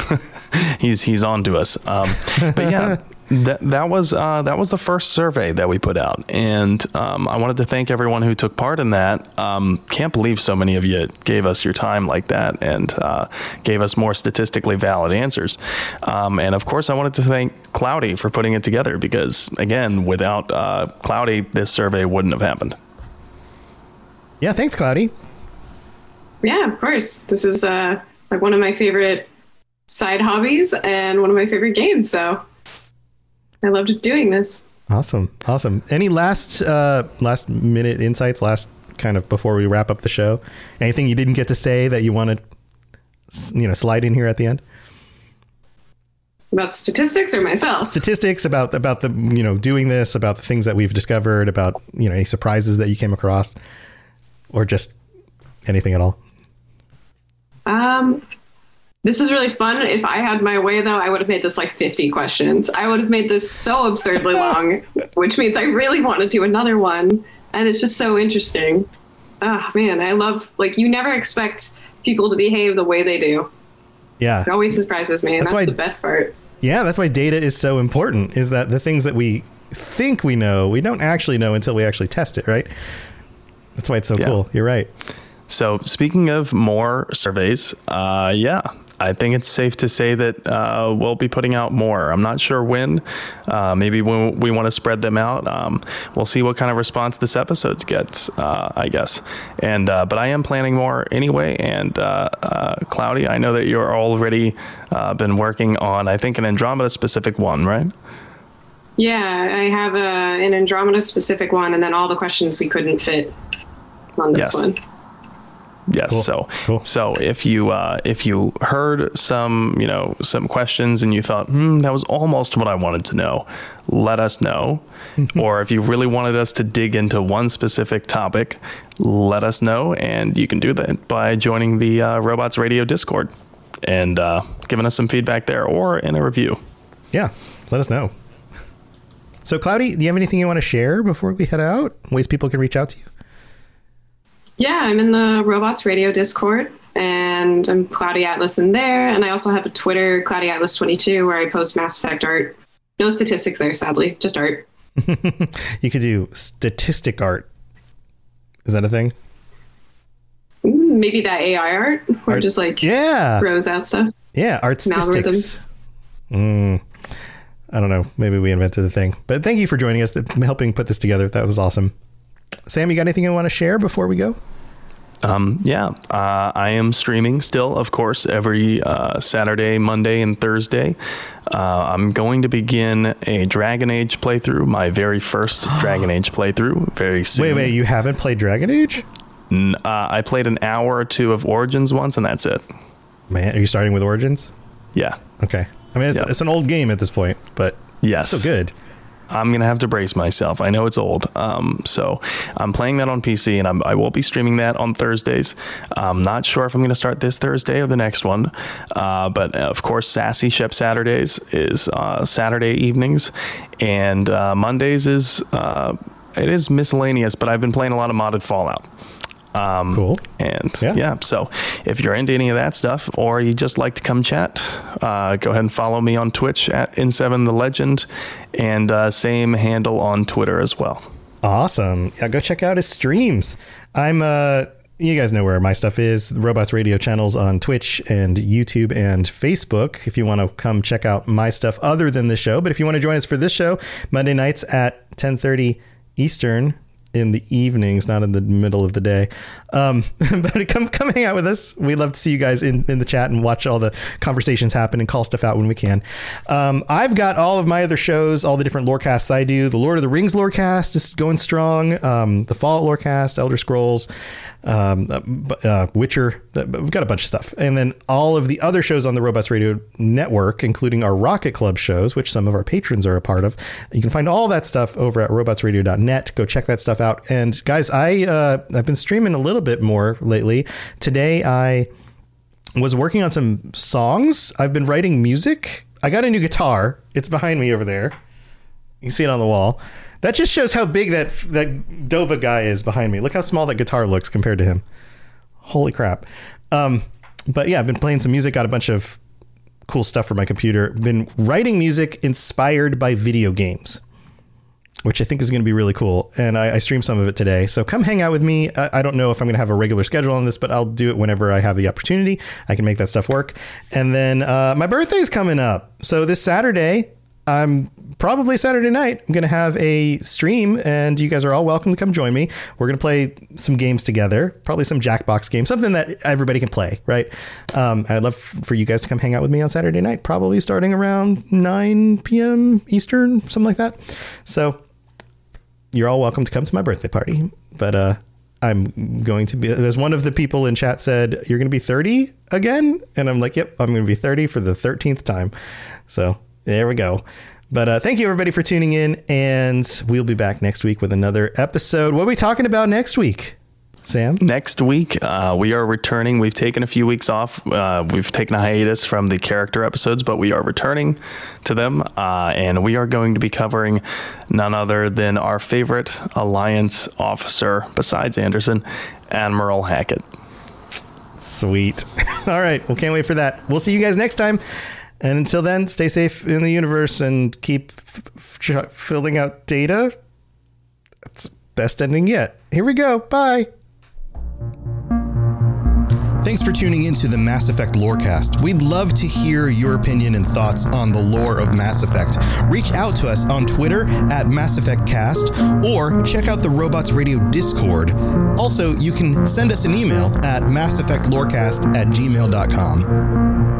he's he's on to us. Um, but yeah, that that was uh, that was the first survey that we put out, and um, I wanted to thank everyone who took part in that. Um, can't believe so many of you gave us your time like that and uh, gave us more statistically valid answers. Um, and of course, I wanted to thank Cloudy for putting it together because, again, without uh, Cloudy, this survey wouldn't have happened. Yeah, thanks, Cloudy. Yeah, of course. This is uh, like one of my favorite side hobbies and one of my favorite games. So I loved doing this. Awesome, awesome. Any last uh, last minute insights? Last kind of before we wrap up the show. Anything you didn't get to say that you want to, you know, slide in here at the end? About statistics or myself? Statistics about about the you know doing this, about the things that we've discovered, about you know any surprises that you came across, or just anything at all. Um, this was really fun. If I had my way, though, I would have made this like 50 questions. I would have made this so absurdly long, which means I really want to do another one. And it's just so interesting. Oh, man, I love, like, you never expect people to behave the way they do. Yeah. It always surprises me. And that's, that's why, the best part. Yeah, that's why data is so important, is that the things that we think we know, we don't actually know until we actually test it, right? That's why it's so yeah. cool. You're right. So, speaking of more surveys, uh, yeah, I think it's safe to say that uh, we'll be putting out more. I'm not sure when. Uh, maybe when we want to spread them out. Um, we'll see what kind of response this episode gets. Uh, I guess. And uh, but I am planning more anyway. And uh, uh, Cloudy, I know that you're already been working on. I think an Andromeda specific one, right? Yeah, I have a, an Andromeda specific one, and then all the questions we couldn't fit on this yes. one. Yes. Cool. So Cool. so if you uh, if you heard some you know some questions and you thought hmm that was almost what I wanted to know, let us know. or if you really wanted us to dig into one specific topic, let us know, and you can do that by joining the uh, Robots Radio Discord and uh, giving us some feedback there or in a review. Yeah, let us know. So, Cloudy, do you have anything you want to share before we head out? Ways people can reach out to you? Yeah, I'm in the Robots Radio Discord, and I'm Cloudy Atlas in there. And I also have a Twitter, Cloudy Atlas 22, where I post Mass Effect art. No statistics there, sadly, just art. You could do statistic art. Is that a thing? Mm, Maybe that AI art, or Art- just like Yeah. throws out stuff. Yeah, art statistics. Mm, I don't know. Maybe we invented the thing. But thank you for joining us, helping put this together. That was awesome. Sam, you got anything you want to share before we go? Um, yeah, uh, I am streaming still, of course, every uh, Saturday, Monday, and Thursday. Uh, I'm going to begin a Dragon Age playthrough, my very first Dragon Age playthrough, very soon. Wait, wait, you haven't played Dragon Age? N- uh, I played an hour or two of Origins once, and that's it. Man, are you starting with Origins? Yeah. Okay. I mean, it's, Yeah. it's an old game at this point, but Yes. it's still good. I'm gonna have to brace myself. I know it's old, um, so I'm playing that on PC, and I'm, I will be streaming that on Thursdays. I'm not sure if I'm gonna start this Thursday or the next one, uh, but of course, Sassy Shep Saturdays is uh, Saturday evenings, and uh, Mondays is uh, it is miscellaneous. But I've been playing a lot of modded Fallout. Um, cool. And yeah. so if you're into any of that stuff, or you just like to come chat, uh, go ahead and follow me on Twitch at N7 the Legend, and uh, same handle on Twitter as well. Awesome. Yeah, go check out his streams. I'm uh you guys know where my stuff is. The Robots Radio channels on Twitch and YouTube and Facebook. If you want to come check out my stuff other than the show, but if you want to join us for this show, Monday nights at 10:30 Eastern in the evenings, not in the middle of the day. Um, but come come hang out with us. We love to see you guys in, in the chat and watch all the conversations happen and call stuff out when we can. Um, I've got all of my other shows, all the different lorecasts I do. The Lord of the Rings lore lorecast is going strong. Um, the Fallout lore lorecast, Elder Scrolls, um, uh, uh, Witcher. uh, We've got a bunch of stuff, and then all of the other shows on the Robots Radio Network, including our Rocket Club shows, which some of our patrons are a part of. You can find all that stuff over at robotsradio.net. Go check that stuff out. And guys, I uh, I've been streaming a little bit more lately. Today I was working on some songs. I've been writing music. I got a new guitar. It's behind me over there. You see it on the wall. That just shows how big that that Dova guy is behind me. Look how small that guitar looks compared to him. Holy crap. Um, but yeah, I've been playing some music, got a bunch of cool stuff for my computer. Been writing music inspired by video games, which I think is going to be really cool. And I, I streamed some of it today. So come hang out with me. I, I don't know if I'm going to have a regular schedule on this, but I'll do it whenever I have the opportunity. I can make that stuff work. And then uh, my birthday's coming up. So this Saturday, I'm probably Saturday night. I'm going to have a stream, and you guys are all welcome to come join me. We're going to play some games together, probably some Jackbox games, something that everybody can play, right? Um, I'd love for you guys to come hang out with me on Saturday night, probably starting around 9 p.m. Eastern, something like that. So you're all welcome to come to my birthday party. But uh, I'm going to be. There's one of the people in chat said you're going to be 30 again, and I'm like, yep, I'm going to be 30 for the 13th time. So there we go. But uh, thank you everybody for tuning in, and we'll be back next week with another episode. What are we talking about next week, Sam? Next week, uh, we are returning. We've taken a few weeks off. Uh, we've taken a hiatus from the character episodes, but we are returning to them. Uh, and we are going to be covering none other than our favorite Alliance officer, besides Anderson, Admiral Hackett. Sweet. All right. Well, can't wait for that. We'll see you guys next time. And until then, stay safe in the universe and keep f- f- filling out data. That's best ending yet. Here we go. Bye. Thanks for tuning in to the Mass Effect Lorecast. We'd love to hear your opinion and thoughts on the lore of Mass Effect. Reach out to us on Twitter at Mass Effect Cast or check out the Robots Radio Discord. Also, you can send us an email at masseffectlorecast at gmail.com.